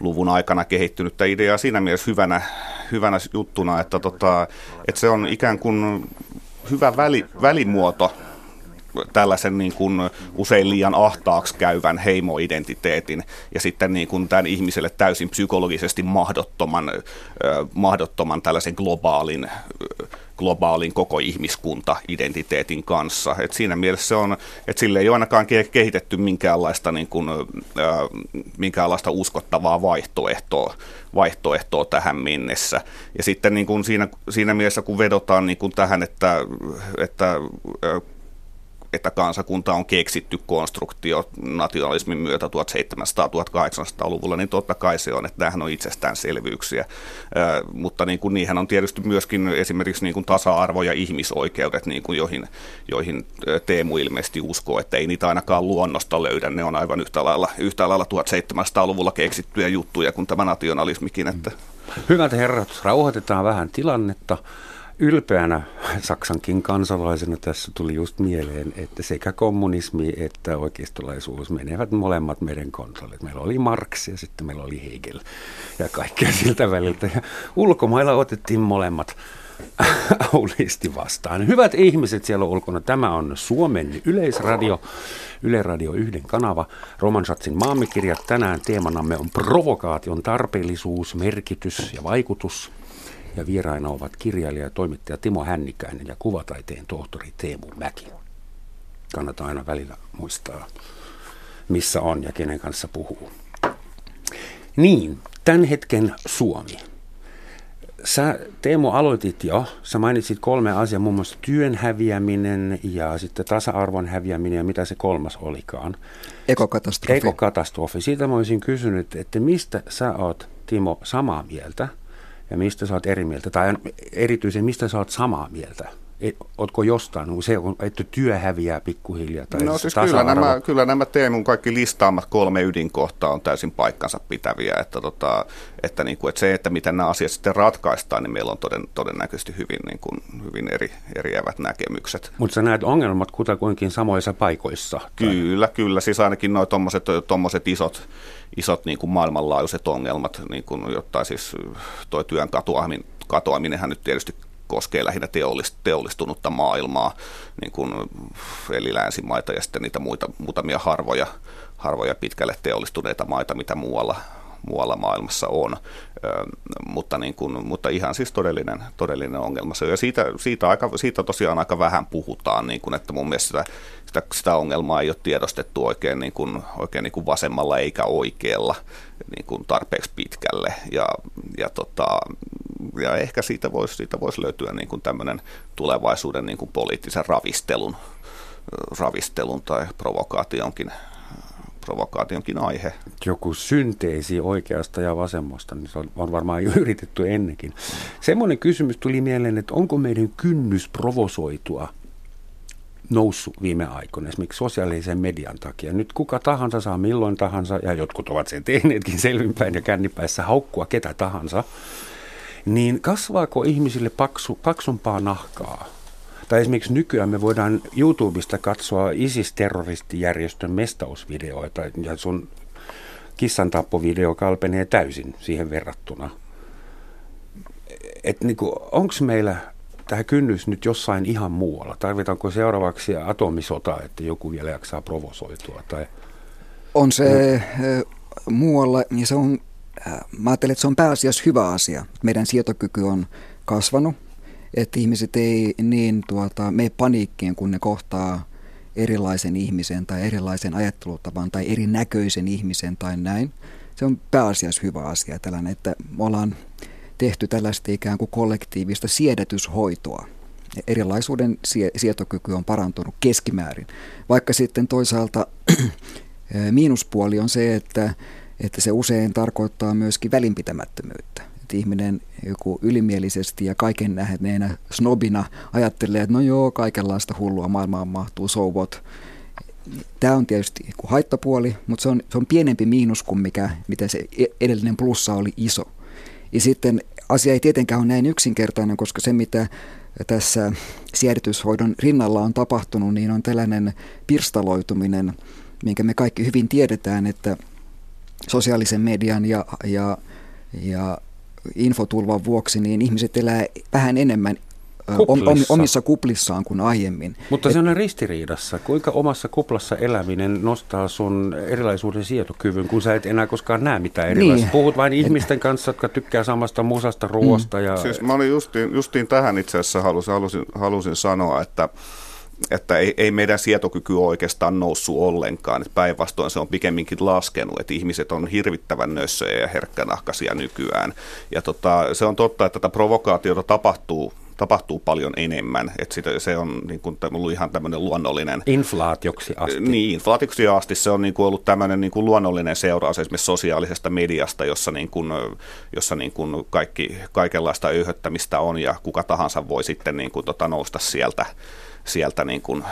luvun aikana kehittynyttä ideaa siinä mielessä hyvänä, hyvänä juttuna, että, tota, että se on ikään kuin hyvä väli, välimuoto tällaisen niin kuin usein liian ahtaaksi käyvän heimoidentiteetin ja sitten niin kuin tämän ihmiselle täysin psykologisesti mahdottoman, mahdottoman tällaisen globaalin globaalin koko ihmiskunta-identiteetin kanssa. Et siinä mielessä se on, että sille ei ole ainakaan kehitetty minkäänlaista, niin kuin, äh, minkäänlaista uskottavaa vaihtoehtoa, vaihtoehtoa tähän mennessä. Ja sitten niin kuin siinä, siinä mielessä, kun vedotaan niin kuin tähän, että, että että kansakunta on keksitty konstruktio nationalismin myötä 1700-1800-luvulla, niin totta kai se on, että tämähän on itsestäänselvyyksiä. Mutta niin kuin, niihin on tietysti myöskin esimerkiksi niin kuin tasa-arvo ja ihmisoikeudet, niin kuin joihin, joihin Teemu ilmeisesti uskoo, että ei niitä ainakaan luonnosta löydä. Ne on aivan yhtä lailla, yhtä lailla 1700-luvulla keksittyjä juttuja kuin tämä nationalismikin. Että. Hyvät herrat, rauhoitetaan vähän tilannetta ylpeänä Saksankin kansalaisena tässä tuli just mieleen, että sekä kommunismi että oikeistolaisuus menevät molemmat meidän kontolle. Meillä oli Marx ja sitten meillä oli Hegel ja kaikkea siltä väliltä. Ja ulkomailla otettiin molemmat auliisti vastaan. Hyvät ihmiset siellä ulkona, tämä on Suomen yleisradio, Yle Radio yhden kanava. Roman Schatzin maamikirjat tänään teemanamme on provokaation tarpeellisuus, merkitys ja vaikutus. Ja vieraina ovat kirjailija ja toimittaja Timo Hännikäinen ja kuvataiteen tohtori Teemu Mäki. Kannattaa aina välillä muistaa, missä on ja kenen kanssa puhuu. Niin, tämän hetken Suomi. Sä Teemu aloitit jo, sä mainitsit kolme asiaa, muun muassa työn häviäminen ja sitten tasa-arvon häviäminen ja mitä se kolmas olikaan. Ekokatastrofi. Ekokatastrofi. Siitä mä olisin kysynyt, että mistä sä oot Timo samaa mieltä ja mistä sä oot eri mieltä, tai erityisen mistä sä oot samaa mieltä? Et, ootko jostain, se, että työ häviää pikkuhiljaa? Tai no siis kyllä nämä, kyllä nämä Teemun kaikki listaamat kolme ydinkohtaa on täysin paikkansa pitäviä, että, tota, että, niin kuin, että se, että miten nämä asiat sitten ratkaistaan, niin meillä on toden, todennäköisesti hyvin, niin kuin, hyvin eri, eriävät näkemykset. Mutta sä näet ongelmat kutakuinkin samoissa paikoissa? Tai? Kyllä, kyllä, siis ainakin nuo tuommoiset isot, isot niin kuin maailmanlaajuiset ongelmat, niin kuin, jotta siis tuo työn katoaminen, katoaminenhan nyt tietysti koskee lähinnä teollistunutta maailmaa, niin kuin, eli länsimaita ja sitten niitä muita, muutamia harvoja, harvoja pitkälle teollistuneita maita, mitä muualla, muualla maailmassa on, ö, mutta, niin kuin, mutta ihan siis todellinen, todellinen ongelma. Ja siitä, siitä, aika, siitä tosiaan aika vähän puhutaan, niin kuin, että mun mielestä sitä, sitä, sitä ongelmaa ei ole tiedostettu oikein, niin kuin, oikein niin kuin vasemmalla eikä oikealla niin kuin tarpeeksi pitkälle. Ja, ja, tota, ja ehkä siitä voisi, siitä voisi löytyä niin kuin tämmöinen tulevaisuuden niin kuin poliittisen ravistelun, ravistelun tai provokaationkin provokaationkin aihe. Joku synteesi oikeasta ja vasemmasta, niin se on varmaan jo yritetty ennenkin. Semmoinen kysymys tuli mieleen, että onko meidän kynnys provosoitua noussut viime aikoina, esimerkiksi sosiaalisen median takia. Nyt kuka tahansa saa milloin tahansa, ja jotkut ovat sen tehneetkin selvinpäin ja kännipäissä haukkua ketä tahansa, niin kasvaako ihmisille paksu, paksumpaa nahkaa? Tai esimerkiksi nykyään me voidaan YouTubesta katsoa ISIS-terroristijärjestön mestausvideoita, ja sun kissantappovideo kalpenee täysin siihen verrattuna. Että niinku, onko meillä tämä kynnys nyt jossain ihan muualla? Tarvitaanko seuraavaksi atomisota, että joku vielä jaksaa provosoitua? Tai... On se mm. muualla, ja se on, mä ajattelen, että se on pääasiassa hyvä asia. Meidän sietokyky on kasvanut, että ihmiset ei niin tuota, mene paniikkiin, kun ne kohtaa erilaisen ihmisen tai erilaisen ajattelutavan tai erinäköisen ihmisen tai näin. Se on pääasiassa hyvä asia tällainen, että me ollaan tehty tällaista ikään kuin kollektiivista siedätyshoitoa. Erilaisuuden sietokyky on parantunut keskimäärin. Vaikka sitten toisaalta miinuspuoli on se, että, että se usein tarkoittaa myöskin välinpitämättömyyttä. Että ihminen joku ylimielisesti ja kaiken nähneenä snobina ajattelee, että no joo, kaikenlaista hullua maailmaan mahtuu, so what. Tämä on tietysti haittapuoli, mutta se on, se on pienempi miinus kuin mikä, mitä se e-, edellinen plussa oli iso. Ja sitten asia ei tietenkään ole näin yksinkertainen, koska se mitä tässä siedätyshoidon rinnalla on tapahtunut, niin on tällainen pirstaloituminen, minkä me kaikki hyvin tiedetään, että sosiaalisen median ja, ja, ja infotulvan vuoksi niin ihmiset elää vähän enemmän Kuplissa. omissa kuplissaan kuin aiemmin. Mutta se on ristiriidassa. Kuinka omassa kuplassa eläminen nostaa sun erilaisuuden sietokyvyn, kun sä et enää koskaan näe mitään erilaista? Niin. Puhut vain ihmisten kanssa, jotka tykkää samasta musasta ruoasta. Mm. Ja... Siis mä olin justiin, justiin tähän itse asiassa halusin, halusin, halusin sanoa, että että ei, ei meidän sietokyky ole oikeastaan noussut ollenkaan. Päinvastoin se on pikemminkin laskenut, että ihmiset on hirvittävän nössöjä ja herkkänahkaisia nykyään. Ja tota, se on totta, että tätä provokaatiota tapahtuu tapahtuu paljon enemmän. Että sitä, se on niin kuin, ollut ihan tämmöinen luonnollinen... Inflaatioksi asti. Niin, inflaatioksi asti se on niin kuin ollut tämmöinen niin kuin luonnollinen seuraus esimerkiksi sosiaalisesta mediasta, jossa, niin kuin, jossa niin kuin kaikki, kaikenlaista öyhöttämistä on ja kuka tahansa voi sitten niin kuin, tota, nousta sieltä, sieltä niin kuin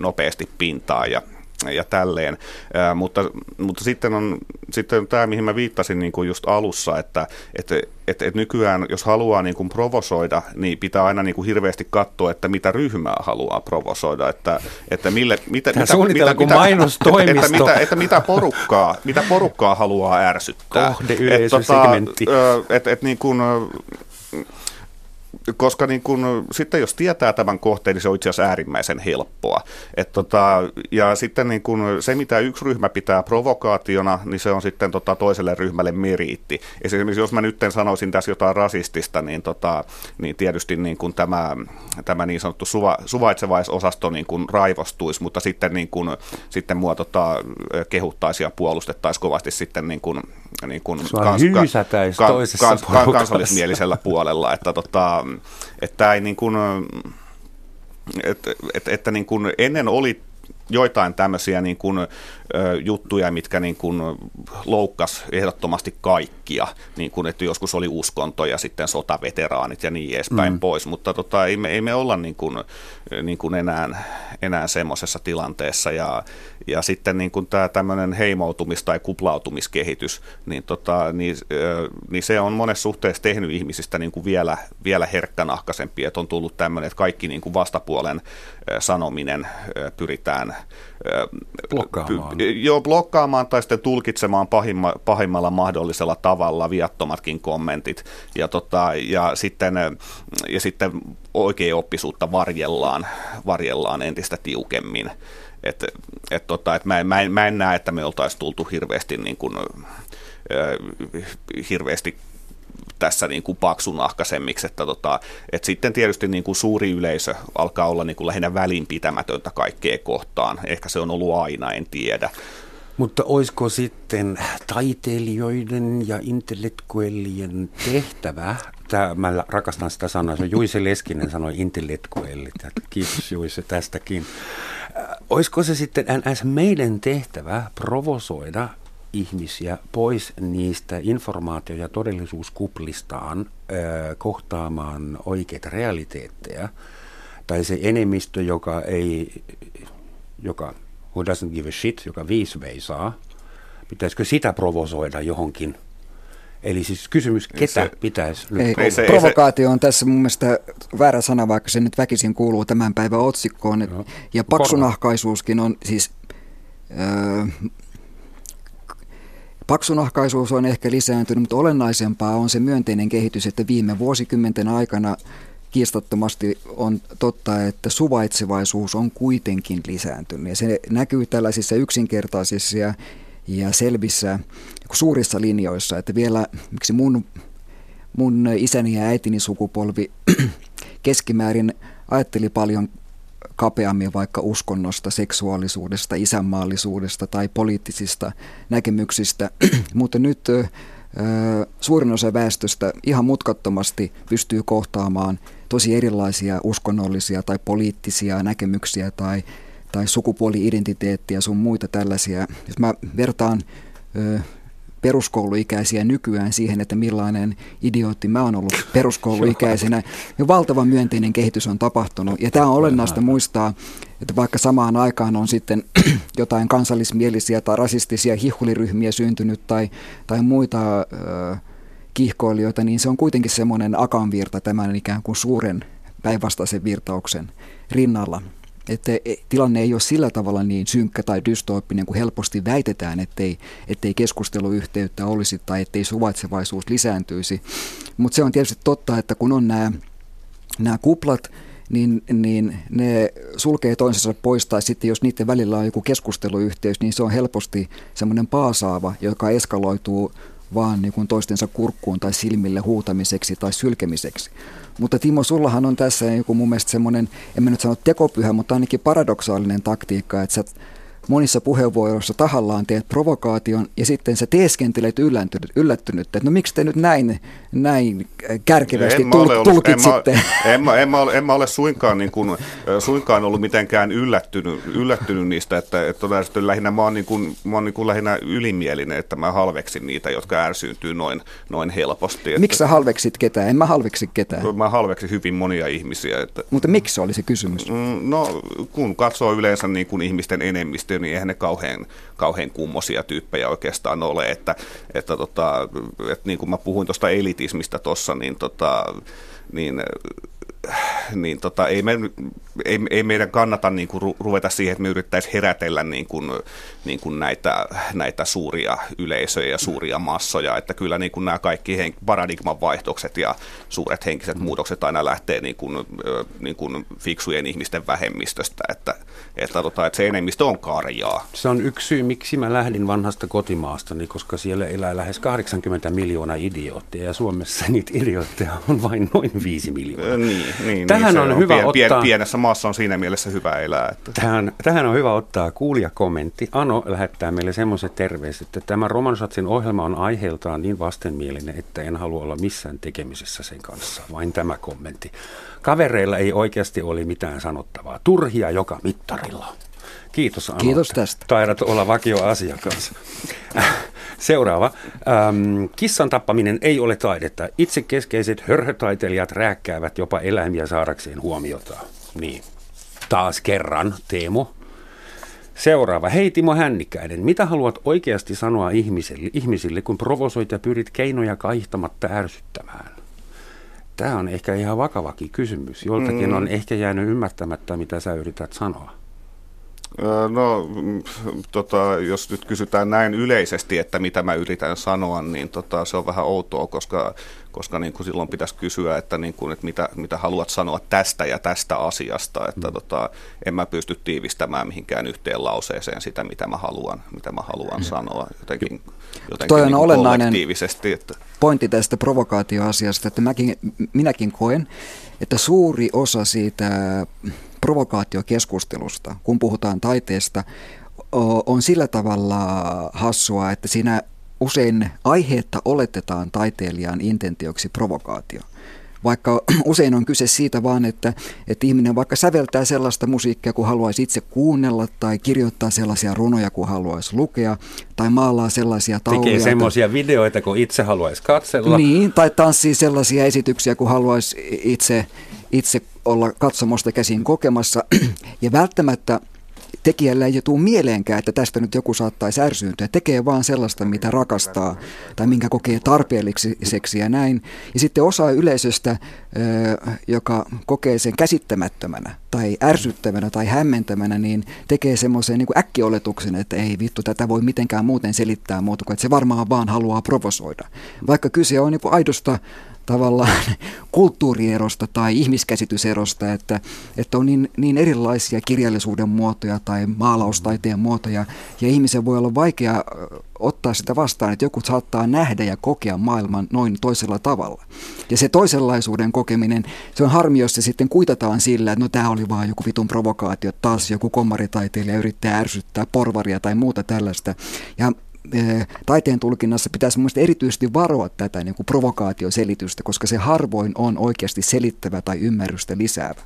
nopeasti pintaan ja ja tälleen. Ää, mutta, mutta sitten on sitten tämä, mihin mä viittasin niin kuin just alussa, että et, et, et nykyään jos haluaa niin kuin provosoida, niin pitää aina niin kuin hirveästi katsoa, että mitä ryhmää haluaa provosoida. Että, että mille, mitä, mitä, mitä, mitä, mainostoimisto. Että, että, mitä, että mitä, porukkaa, mitä porukkaa haluaa ärsyttää. Kohdeyleisösegmentti. Että, tota, et, et, niin kuin, koska niin kun, sitten jos tietää tämän kohteen, niin se on itse asiassa äärimmäisen helppoa. Et tota, ja sitten niin kun, se, mitä yksi ryhmä pitää provokaationa, niin se on sitten tota, toiselle ryhmälle meriitti. Esimerkiksi jos mä nyt sanoisin tässä jotain rasistista, niin, tota, niin tietysti niin kun tämä, tämä niin sanottu suva, suvaitsevaisosasto niin kun raivostuisi, mutta sitten, niin kun, sitten mua tota, kehuttaisi ja puolustettaisiin kovasti sitten niin kun, niin kun kans, kans, kans, kans, kans, kansallismielisellä puolella. Että tota, että, ei niin kuin, että, että, että niin kuin ennen oli joitain tämmöisiä niin kuin, juttuja, mitkä niin kuin loukkas ehdottomasti kaikkia, niin kuin, että joskus oli uskonto ja sitten sotaveteraanit ja niin edespäin mm. pois, mutta tota, ei, me, ei me olla niin kuin, niin kuin enää, enää semmoisessa tilanteessa ja, ja sitten niin kuin tämä tämmöinen heimoutumis- tai kuplautumiskehitys, niin, tota, niin, niin se on monessa suhteessa tehnyt ihmisistä niin kuin vielä, vielä herkkänahkaisempia, että on tullut tämmöinen, että kaikki niin kuin vastapuolen sanominen pyritään blokkaamaan. Joo, blokkaamaan tai sitten tulkitsemaan pahimma, pahimmalla mahdollisella tavalla viattomatkin kommentit. Ja, tota, ja, sitten, ja sitten oikea oppisuutta varjellaan, varjellaan entistä tiukemmin. Et, et tota, et mä, en, mä, en, mä en näe, että me oltaisiin tultu hirveästi, niin kuin, äh, hirveästi tässä niin kuin paksunahkaisemmiksi, että, tota, että sitten tietysti niin kuin suuri yleisö alkaa olla niin kuin lähinnä välinpitämätöntä kaikkea kohtaan. Ehkä se on ollut aina, en tiedä. Mutta olisiko sitten taiteilijoiden ja intellektuellien tehtävä, tämä, mä rakastan sitä sanaa, se Juise Leskinen sanoi intellektuellit, kiitos Juise tästäkin. Olisiko se sitten NS meidän tehtävä provosoida ihmisiä pois niistä informaatio- ja todellisuuskuplistaan ö, kohtaamaan oikeita realiteetteja, tai se enemmistö, joka ei, joka who doesn't give a shit, joka viisi veisaa, pitäisikö sitä provosoida johonkin? Eli siis kysymys, ketä se, pitäisi nyt ei, se, Provokaatio on tässä mun mielestä väärä sana, vaikka se nyt väkisin kuuluu tämän päivän otsikkoon. No, ja paksunahkaisuuskin on siis... Öö, Paksunahkaisuus on ehkä lisääntynyt, mutta olennaisempaa on se myönteinen kehitys, että viime vuosikymmenten aikana kiistattomasti on totta, että suvaitsevaisuus on kuitenkin lisääntynyt. Ja se näkyy tällaisissa yksinkertaisissa ja, ja selvissä suurissa linjoissa, että vielä miksi mun, mun isäni ja äitini sukupolvi keskimäärin ajatteli paljon kapeammin vaikka uskonnosta, seksuaalisuudesta, isänmaallisuudesta tai poliittisista näkemyksistä, mutta nyt suurin osa väestöstä ihan mutkattomasti pystyy kohtaamaan tosi erilaisia uskonnollisia tai poliittisia näkemyksiä tai, tai sukupuoli-identiteettiä sun muita tällaisia. Jos mä vertaan peruskouluikäisiä nykyään siihen, että millainen idiootti mä oon ollut peruskouluikäisenä. Ja valtavan myönteinen kehitys on tapahtunut. Ja tämä on olennaista muistaa, että vaikka samaan aikaan on sitten jotain kansallismielisiä tai rasistisia hihuliryhmiä syntynyt tai, tai muita äh, kihkoilijoita, niin se on kuitenkin semmoinen akanvirta tämän ikään kuin suuren päinvastaisen virtauksen rinnalla. Että e, tilanne ei ole sillä tavalla niin synkkä tai dystooppinen kuin helposti väitetään, ettei, ettei keskusteluyhteyttä olisi tai ettei suvaitsevaisuus lisääntyisi. Mutta se on tietysti totta, että kun on nämä, kuplat, niin, niin ne sulkee toisensa pois, tai sitten jos niiden välillä on joku keskusteluyhteys, niin se on helposti semmoinen paasaava, joka eskaloituu vaan niin kuin toistensa kurkkuun tai silmille huutamiseksi tai sylkemiseksi. Mutta Timo, sullahan on tässä joku mun mielestä semmoinen, en mä nyt sano tekopyhä, mutta ainakin paradoksaalinen taktiikka, että sä monissa puheenvuoroissa tahallaan teet provokaation ja sitten sä teeskentelet yllättynyt, yllättynyt että no miksi te nyt näin, näin kärkevästi tul, ollut, tulkitsitte? En mä, en, mä, en, mä ole, en mä ole suinkaan, niin kuin, suinkaan ollut mitenkään yllättynyt, yllättynyt niistä, että, että lähinnä mä oon, niin kuin, mä oon niin kuin lähinnä ylimielinen, että mä halveksin niitä, jotka ärsyyntyy noin, noin helposti. Että, miksi sä halveksit ketään? En mä halveksi ketään. Mä halveksin hyvin monia ihmisiä. Että, Mutta miksi oli se kysymys? Mm, no kun katsoo yleensä niin kuin ihmisten enemmistö, niin eihän ne kauhean, kauhean kummosia tyyppejä oikeastaan ole. Että, että, tota, että niin kuin mä puhuin tuosta elitismistä tuossa, niin, tota, niin niin tota, ei, me, ei, ei meidän kannata niin kuin ru, ruveta siihen, että me yrittäisiin herätellä niin kuin, niin kuin näitä, näitä suuria yleisöjä ja suuria massoja, että kyllä niin kuin nämä kaikki hen, paradigman vaihtokset ja suuret henkiset muutokset aina lähtee niin kuin, niin kuin fiksujen ihmisten vähemmistöstä, että, että, tota, että se enemmistö on karjaa. Se on yksi syy, miksi mä lähdin vanhasta kotimaastani, koska siellä elää lähes 80 miljoonaa idioottia ja Suomessa niitä idiootteja on vain noin 5 miljoonaa. Niin, niin, tähän niin, on, on hyvä pien, ottaa, pienessä maassa on siinä mielessä hyvä elää. Että. Tähän, tähän on hyvä ottaa kuulijakommentti. Ano lähettää meille semmoiset terveiset, että tämä Romansatsin ohjelma on aiheeltaan niin vastenmielinen, että en halua olla missään tekemisessä sen kanssa. Vain tämä kommentti. Kavereilla ei oikeasti ole mitään sanottavaa. Turhia joka mittarilla. Kiitos Ano. Kiitos tästä. Taidat olla vakioasiakas. Seuraava. Ähm, kissan tappaminen ei ole taidetta. Itse keskeiset hörhötaiteilijat rääkkäävät jopa eläimiä saadakseen huomiota. Niin. Taas kerran, Teemu. Seuraava. Hei Timo Hännikäinen, mitä haluat oikeasti sanoa ihmisille, ihmisille, kun provosoit ja pyrit keinoja kaihtamatta ärsyttämään? Tämä on ehkä ihan vakavakin kysymys. Joltakin mm. on ehkä jäänyt ymmärtämättä, mitä sä yrität sanoa. No, mm, tota, jos nyt kysytään näin yleisesti, että mitä mä yritän sanoa, niin tota, se on vähän outoa, koska, koska niin kuin silloin pitäisi kysyä, että, niin kuin, että mitä, mitä haluat sanoa tästä ja tästä asiasta. Että mm. tota, en mä pysty tiivistämään mihinkään yhteen lauseeseen sitä, mitä mä haluan, mitä mä haluan mm. sanoa jotenkin, jotenkin Toi on niin olennainen että. pointti tästä provokaatioasiasta, että mäkin, minäkin koen, että suuri osa siitä provokaatiokeskustelusta, kun puhutaan taiteesta, on sillä tavalla hassua, että siinä usein aiheetta oletetaan taiteilijan intentioksi provokaatio. Vaikka usein on kyse siitä vaan, että, että ihminen vaikka säveltää sellaista musiikkia, kun haluaisi itse kuunnella, tai kirjoittaa sellaisia runoja, kun haluaisi lukea, tai maalaa sellaisia tauluja. Tekee semmoisia videoita, kun itse haluaisi katsella. Niin, tai tanssii sellaisia esityksiä, kun haluaisi itse, itse olla katsomosta käsin kokemassa. Ja välttämättä tekijällä ei tule mieleenkään, että tästä nyt joku saattaisi ärsyyntyä. Tekee vaan sellaista, mitä rakastaa tai minkä kokee tarpeelliseksi ja näin. Ja sitten osa yleisöstä, joka kokee sen käsittämättömänä tai ärsyttävänä tai hämmentävänä, niin tekee semmoisen niin äkkioletuksen, että ei vittu, tätä voi mitenkään muuten selittää muuta kuin, että se varmaan vaan haluaa provosoida. Vaikka kyse on niin aidosta tavallaan kulttuurierosta tai ihmiskäsityserosta, että, että on niin, niin erilaisia kirjallisuuden muotoja tai maalaustaiteen muotoja, ja ihmisen voi olla vaikea ottaa sitä vastaan, että joku saattaa nähdä ja kokea maailman noin toisella tavalla. Ja se toisenlaisuuden kokeminen, se on harmi, jos se sitten kuitataan sillä, että no tämä oli vaan joku vitun provokaatio, taas joku kommaritaiteilija yrittää ärsyttää porvaria tai muuta tällaista. Ja taiteen tulkinnassa pitäisi mun erityisesti varoa tätä niin kuin provokaatioselitystä, koska se harvoin on oikeasti selittävä tai ymmärrystä lisäävä.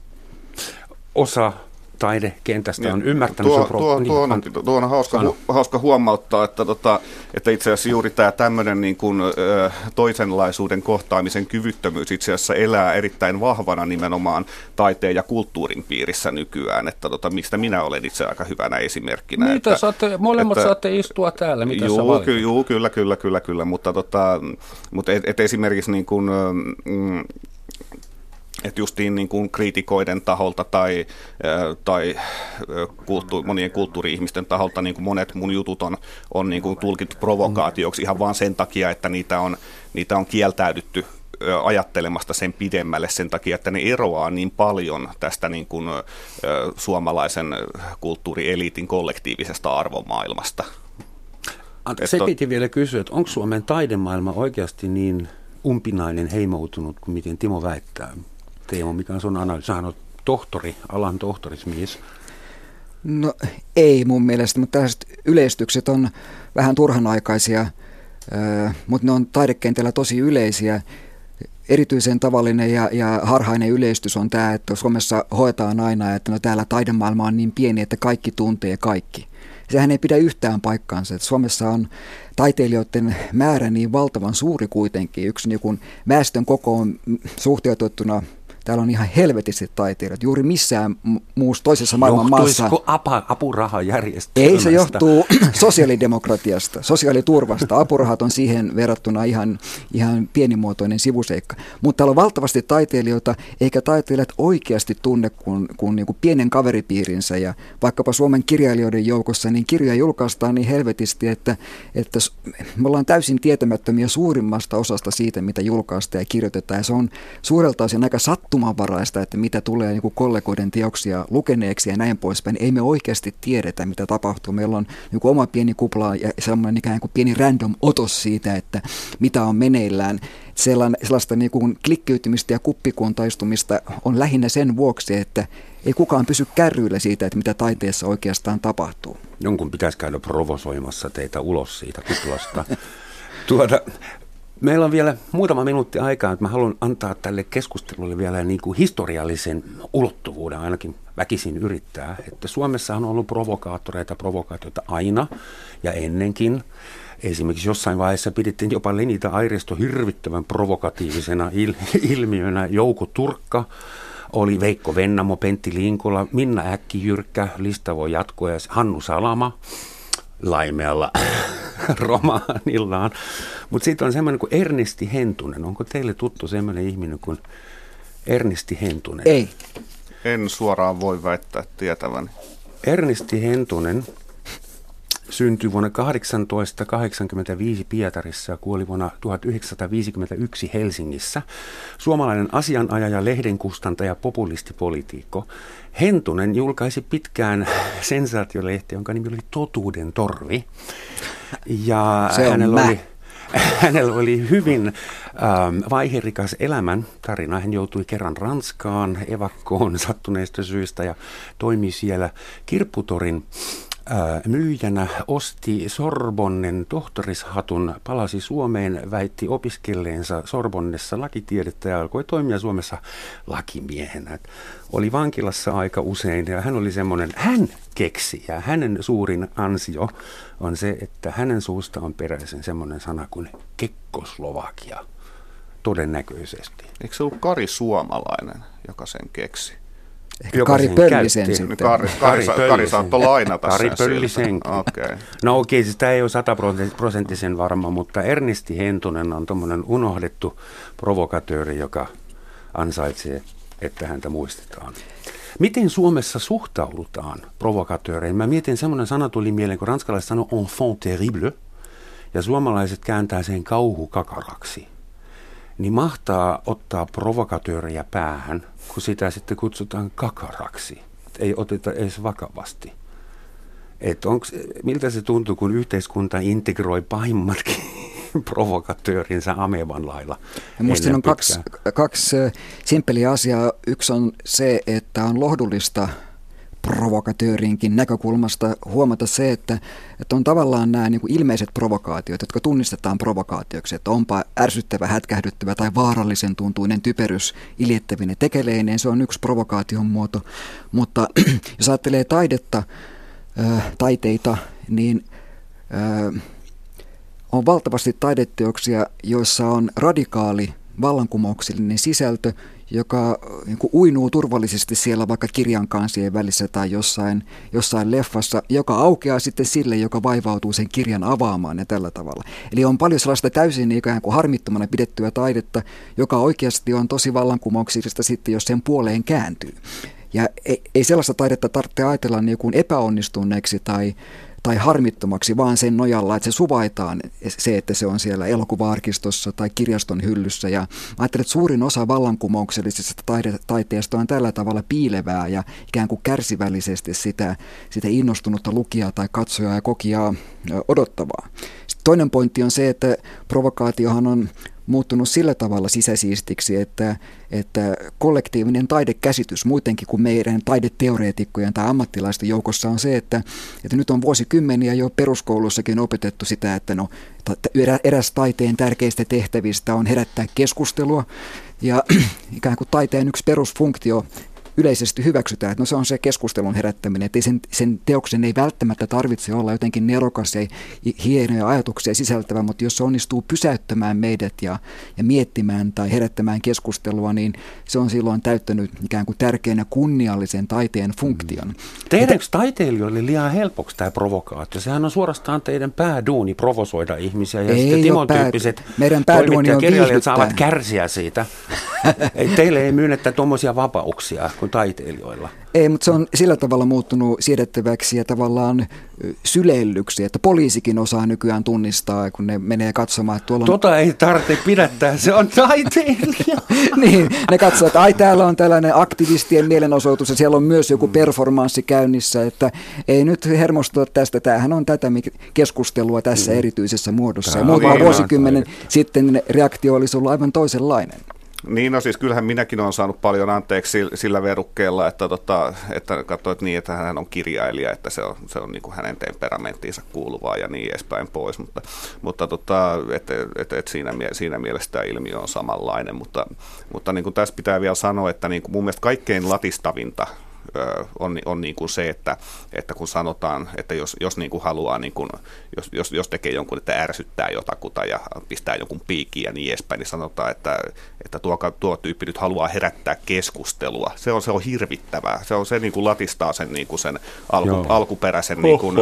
Osa taidekentästä on ymmärtänyt tuo, tuo, tuo, niin, tuo, on, tuo on hauska, hu, hauska huomauttaa, että, tota, että itse asiassa juuri tämä tämmöinen niin kuin, ö, toisenlaisuuden kohtaamisen kyvyttömyys itse asiassa elää erittäin vahvana nimenomaan taiteen ja kulttuurin piirissä nykyään, että tota, mistä minä olen itse aika hyvänä esimerkkinä. Mitä että, saatte, molemmat että, saatte istua täällä, mitä juu, ky, juu, kyllä, kyllä, kyllä, kyllä, mutta, tota, mutta et, et esimerkiksi niin kuin, mm, että justiin niin kuin kriitikoiden taholta tai, tai kulttu, monien kulttuuri-ihmisten taholta niin kuin monet mun jutut on, on niin kuin tulkittu provokaatioksi ihan vain sen takia, että niitä on, niitä on kieltäydytty ajattelemasta sen pidemmälle sen takia, että ne eroaa niin paljon tästä niin kuin, suomalaisen kulttuurieliitin kollektiivisesta arvomaailmasta. Se piti vielä kysyä, että onko Suomen taidemaailma oikeasti niin umpinainen, heimoutunut kuin miten Timo väittää? Teemu, mikä on sun analyysi? Sähän on tohtori, alan tohtorismies. No ei mun mielestä, mutta tällaiset yleistykset on vähän turhanaikaisia, mutta ne on taidekentällä tosi yleisiä. Erityisen tavallinen ja, ja harhainen yleistys on tämä, että Suomessa hoetaan aina, että no täällä taidemaailma on niin pieni, että kaikki tuntee kaikki. Sehän ei pidä yhtään paikkaansa. Että Suomessa on taiteilijoiden määrä niin valtavan suuri kuitenkin. Yksi niin väestön koko on suhteutettuna Täällä on ihan helvetisti taiteilijat. Juuri missään muussa toisessa maailman maassa. apa, apurahajärjestelmästä? Ei, se johtuu sosiaalidemokratiasta, sosiaaliturvasta. Apurahat on siihen verrattuna ihan, ihan pienimuotoinen sivuseikka. Mutta täällä on valtavasti taiteilijoita, eikä taiteilijat oikeasti tunne kuin, kuin, niin kuin pienen kaveripiirinsä. Ja vaikkapa Suomen kirjailijoiden joukossa, niin kirjoja julkaistaan niin helvetisti, että, että me ollaan täysin tietämättömiä suurimmasta osasta siitä, mitä julkaistaan ja kirjoitetaan. Ja se on suurelta osin aika sattu sattumanvaraista, että mitä tulee niin kuin kollegoiden teoksia lukeneeksi ja näin poispäin. Ei me oikeasti tiedetä, mitä tapahtuu. Meillä on niin kuin oma pieni kupla ja semmoinen ikään kuin pieni random otos siitä, että mitä on meneillään. Sellaista niin kuin klikkiytymistä ja kuppikuuntaistumista on lähinnä sen vuoksi, että ei kukaan pysy kärryillä siitä, että mitä taiteessa oikeastaan tapahtuu. Jonkun pitäisi käydä provosoimassa teitä ulos siitä kuplasta. tuota, Meillä on vielä muutama minuutti aikaa, että mä haluan antaa tälle keskustelulle vielä niin kuin historiallisen ulottuvuuden, ainakin väkisin yrittää. Että Suomessa on ollut provokaattoreita, provokaatioita aina ja ennenkin. Esimerkiksi jossain vaiheessa pidettiin jopa Lenita Airisto hirvittävän provokatiivisena il- ilmiönä. Jouko Turkka oli Veikko Vennamo, Pentti Linkola, Minna Äkkijyrkkä, lista voi jatkoa ja Hannu Salama laimealla romaanillaan. Mutta sitten on semmoinen kuin Ernisti Hentunen. Onko teille tuttu semmoinen ihminen kuin Ernisti Hentunen? Ei. En suoraan voi väittää tietäväni. Ernisti Hentunen syntyi vuonna 1885 Pietarissa ja kuoli vuonna 1951 Helsingissä. Suomalainen asianajaja, lehdenkustantaja, populistipolitiikko. Hentunen julkaisi pitkään sensaatiolehti, jonka nimi oli Totuuden torvi. Ja Se hänellä mä. oli hänellä oli hyvin ähm, vaiherikas elämän tarina. Hän joutui kerran Ranskaan evakkoon sattuneista syistä ja toimi siellä Kirpputorin myyjänä osti Sorbonnen tohtorishatun, palasi Suomeen, väitti opiskelleensa Sorbonnessa lakitiedettä ja alkoi toimia Suomessa lakimiehenä. Oli vankilassa aika usein ja hän oli semmoinen, hän keksi ja hänen suurin ansio on se, että hänen suusta on peräisin semmoinen sana kuin Kekkoslovakia todennäköisesti. Eikö se ollut Kari Suomalainen, joka sen keksi? Ehkä Kari Pöllisen sitten. Kari, Kari, Kari, Kari saattoi lainata Kari Pöllisen. Okay. No okei, okay, siis tämä ei ole sataprosenttisen varma, mutta Ernesti Hentunen on tuommoinen unohdettu provokatööri, joka ansaitsee, että häntä muistetaan. Miten Suomessa suhtaudutaan provokatööreihin? Mä mietin, semmoinen sana tuli mieleen, kun ranskalaiset sanoo enfant terrible, ja suomalaiset kääntää sen kauhukakaraksi niin mahtaa ottaa provokatöörejä päähän, kun sitä sitten kutsutaan kakaraksi. Ei oteta edes vakavasti. Et onks, miltä se tuntuu, kun yhteiskunta integroi pahimmatkin provokatöörinsä amevan lailla? Minusta on kaksi, kaksi simppeliä asiaa. Yksi on se, että on lohdullista provokatöörinkin näkökulmasta huomata se, että, että on tavallaan nämä niin kuin ilmeiset provokaatiot, jotka tunnistetaan provokaatioksi, että onpa ärsyttävä, hätkähdyttävä tai vaarallisen tuntuinen typerys iljettävinen tekeleineen, se on yksi provokaation muoto. Mutta jos ajattelee taidetta, taiteita, niin on valtavasti taideteoksia, joissa on radikaali vallankumouksellinen sisältö, joka niin kuin uinuu turvallisesti siellä vaikka kirjan kansien välissä tai jossain, jossain leffassa, joka aukeaa sitten sille, joka vaivautuu sen kirjan avaamaan ja tällä tavalla. Eli on paljon sellaista täysin ikään kuin harmittomana pidettyä taidetta, joka oikeasti on tosi vallankumouksellista sitten, jos sen puoleen kääntyy. Ja ei, ei sellaista taidetta tarvitse ajatella niin kuin epäonnistuneeksi tai, tai harmittomaksi, vaan sen nojalla, että se suvaitaan se, että se on siellä elokuvaarkistossa tai kirjaston hyllyssä. Ja ajattelen, että suurin osa vallankumouksellisesta taide- taiteesta on tällä tavalla piilevää ja ikään kuin kärsivällisesti sitä, sitä innostunutta lukijaa tai katsojaa ja kokijaa odottavaa. Sitten toinen pointti on se, että provokaatiohan on muuttunut sillä tavalla sisäsiistiksi, että, että kollektiivinen taidekäsitys muutenkin kuin meidän taideteoreetikkojen tai ammattilaisten joukossa on se, että, että nyt on vuosikymmeniä jo peruskoulussakin opetettu sitä, että no, eräs taiteen tärkeistä tehtävistä on herättää keskustelua ja ikään kuin taiteen yksi perusfunktio yleisesti hyväksytään, että no se on se keskustelun herättäminen, että sen, sen teoksen ei välttämättä tarvitse olla jotenkin nerokas ja hienoja ajatuksia sisältävä, mutta jos se onnistuu pysäyttämään meidät ja, ja miettimään tai herättämään keskustelua, niin se on silloin täyttänyt ikään kuin tärkeänä kunniallisen taiteen funktion. Mm. Tehdäänkö taiteilijoille liian helpoksi tämä provokaatio? Sehän on suorastaan teidän pääduuni provosoida ihmisiä ja ei sitten Timon pää, tyyppiset meidän pääduuni on kirjailijat saavat kärsiä siitä. ei, teille ei myönnetä tuommoisia vapauksia, kun kuin taiteilijoilla. Ei, mutta se on sillä tavalla muuttunut siedettäväksi ja tavallaan syleillyksi, että poliisikin osaa nykyään tunnistaa, kun ne menee katsomaan, että tuolla on... Tota ei tarvitse pidättää, se on taiteilija. niin, ne katsovat, että ai täällä on tällainen aktivistien mielenosoitus ja siellä on myös joku performanssi käynnissä, että ei nyt hermostua tästä, tämähän on tätä keskustelua tässä mm. erityisessä muodossa. Tämä ja muutama vuosikymmenen sitten reaktio olisi ollut aivan toisenlainen. Niin, no siis kyllähän minäkin olen saanut paljon anteeksi sillä verukkeella, että, tota, että katsoit niin, että hän on kirjailija, että se on, se on niin kuin hänen temperamenttiinsa kuuluvaa ja niin edespäin pois, mutta, mutta tota, et, et, et siinä, siinä mielessä tämä ilmiö on samanlainen, mutta, mutta niin kuin tässä pitää vielä sanoa, että niin kuin mun mielestä kaikkein latistavinta on, on niin kuin se, että, että kun sanotaan, että jos, jos niin kuin haluaa, niin kuin, jos, jos, jos tekee jonkun, että ärsyttää jotakuta ja pistää jonkun piikin ja niin edespäin, niin sanotaan, että, että tuo, tuo tyyppi nyt haluaa herättää keskustelua. Se on, se on hirvittävää. Se, on, se niin kuin latistaa sen, niin kuin sen alku, alkuperäisen, niin kuin,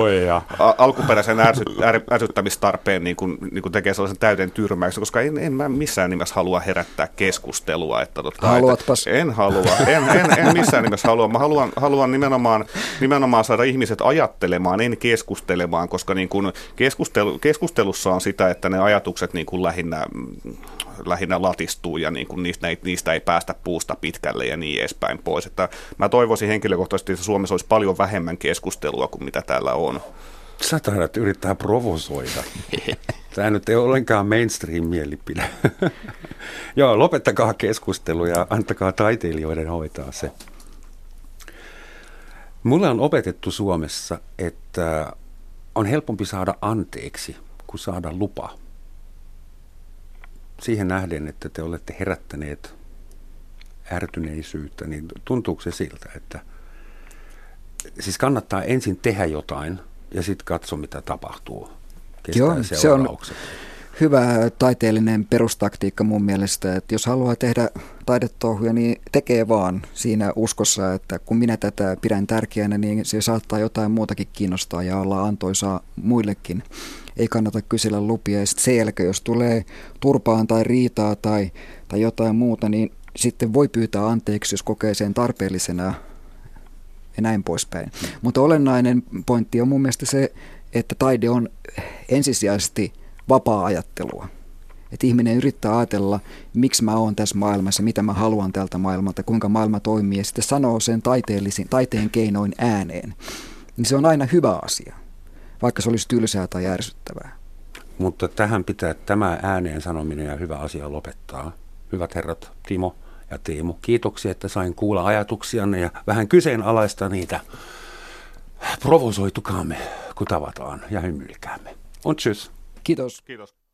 a, alkuperäisen ärsy, är, ärsyttämistarpeen niin kuin, niin kuin tekee sellaisen täyden tyrmäyksen, koska en, en mä missään nimessä halua herättää keskustelua. Että, totta, että en halua. En, en, en missään nimessä halua. Mä haluan, haluan nimenomaan, nimenomaan saada ihmiset ajattelemaan, en keskustelemaan, koska niin kuin keskustelu, keskustelussa on sitä, että ne ajatukset niin kuin lähinnä lähinnä latistuu ja niin kuin niistä, ei, niistä ei päästä puusta pitkälle ja niin edespäin pois. Että mä toivoisin henkilökohtaisesti, että Suomessa olisi paljon vähemmän keskustelua kuin mitä täällä on. Sä taidat yrittää provosoida. Tämä nyt ei ole ollenkaan mainstream-mielipide. Joo, lopettakaa keskustelu ja antakaa taiteilijoiden hoitaa se. Mulle on opetettu Suomessa, että on helpompi saada anteeksi kuin saada lupa siihen nähden, että te olette herättäneet ärtyneisyyttä, niin tuntuuko se siltä, että siis kannattaa ensin tehdä jotain ja sitten katso, mitä tapahtuu. Kestää Joo, se on hyvä taiteellinen perustaktiikka mun mielestä, että jos haluaa tehdä taidetouhuja, niin tekee vaan siinä uskossa, että kun minä tätä pidän tärkeänä, niin se saattaa jotain muutakin kiinnostaa ja olla antoisaa muillekin ei kannata kysellä lupia. Ja sitten sen jälkeen, jos tulee turpaan tai riitaa tai, tai jotain muuta, niin sitten voi pyytää anteeksi, jos kokee sen tarpeellisena ja näin poispäin. Mutta olennainen pointti on mun mielestä se, että taide on ensisijaisesti vapaa-ajattelua. Että ihminen yrittää ajatella, miksi mä oon tässä maailmassa, mitä mä haluan tältä maailmalta, kuinka maailma toimii, ja sitten sanoo sen taiteellisin, taiteen keinoin ääneen. Niin se on aina hyvä asia vaikka se olisi tylsää tai järsyttävää. Mutta tähän pitää tämä ääneen sanominen ja hyvä asia lopettaa. Hyvät herrat Timo ja Tiimo, kiitoksia, että sain kuulla ajatuksianne ja vähän kyseenalaista niitä. Provosoitukaamme, kun tavataan ja hymyilikäämme. On tschüss. Kiitos. Kiitos.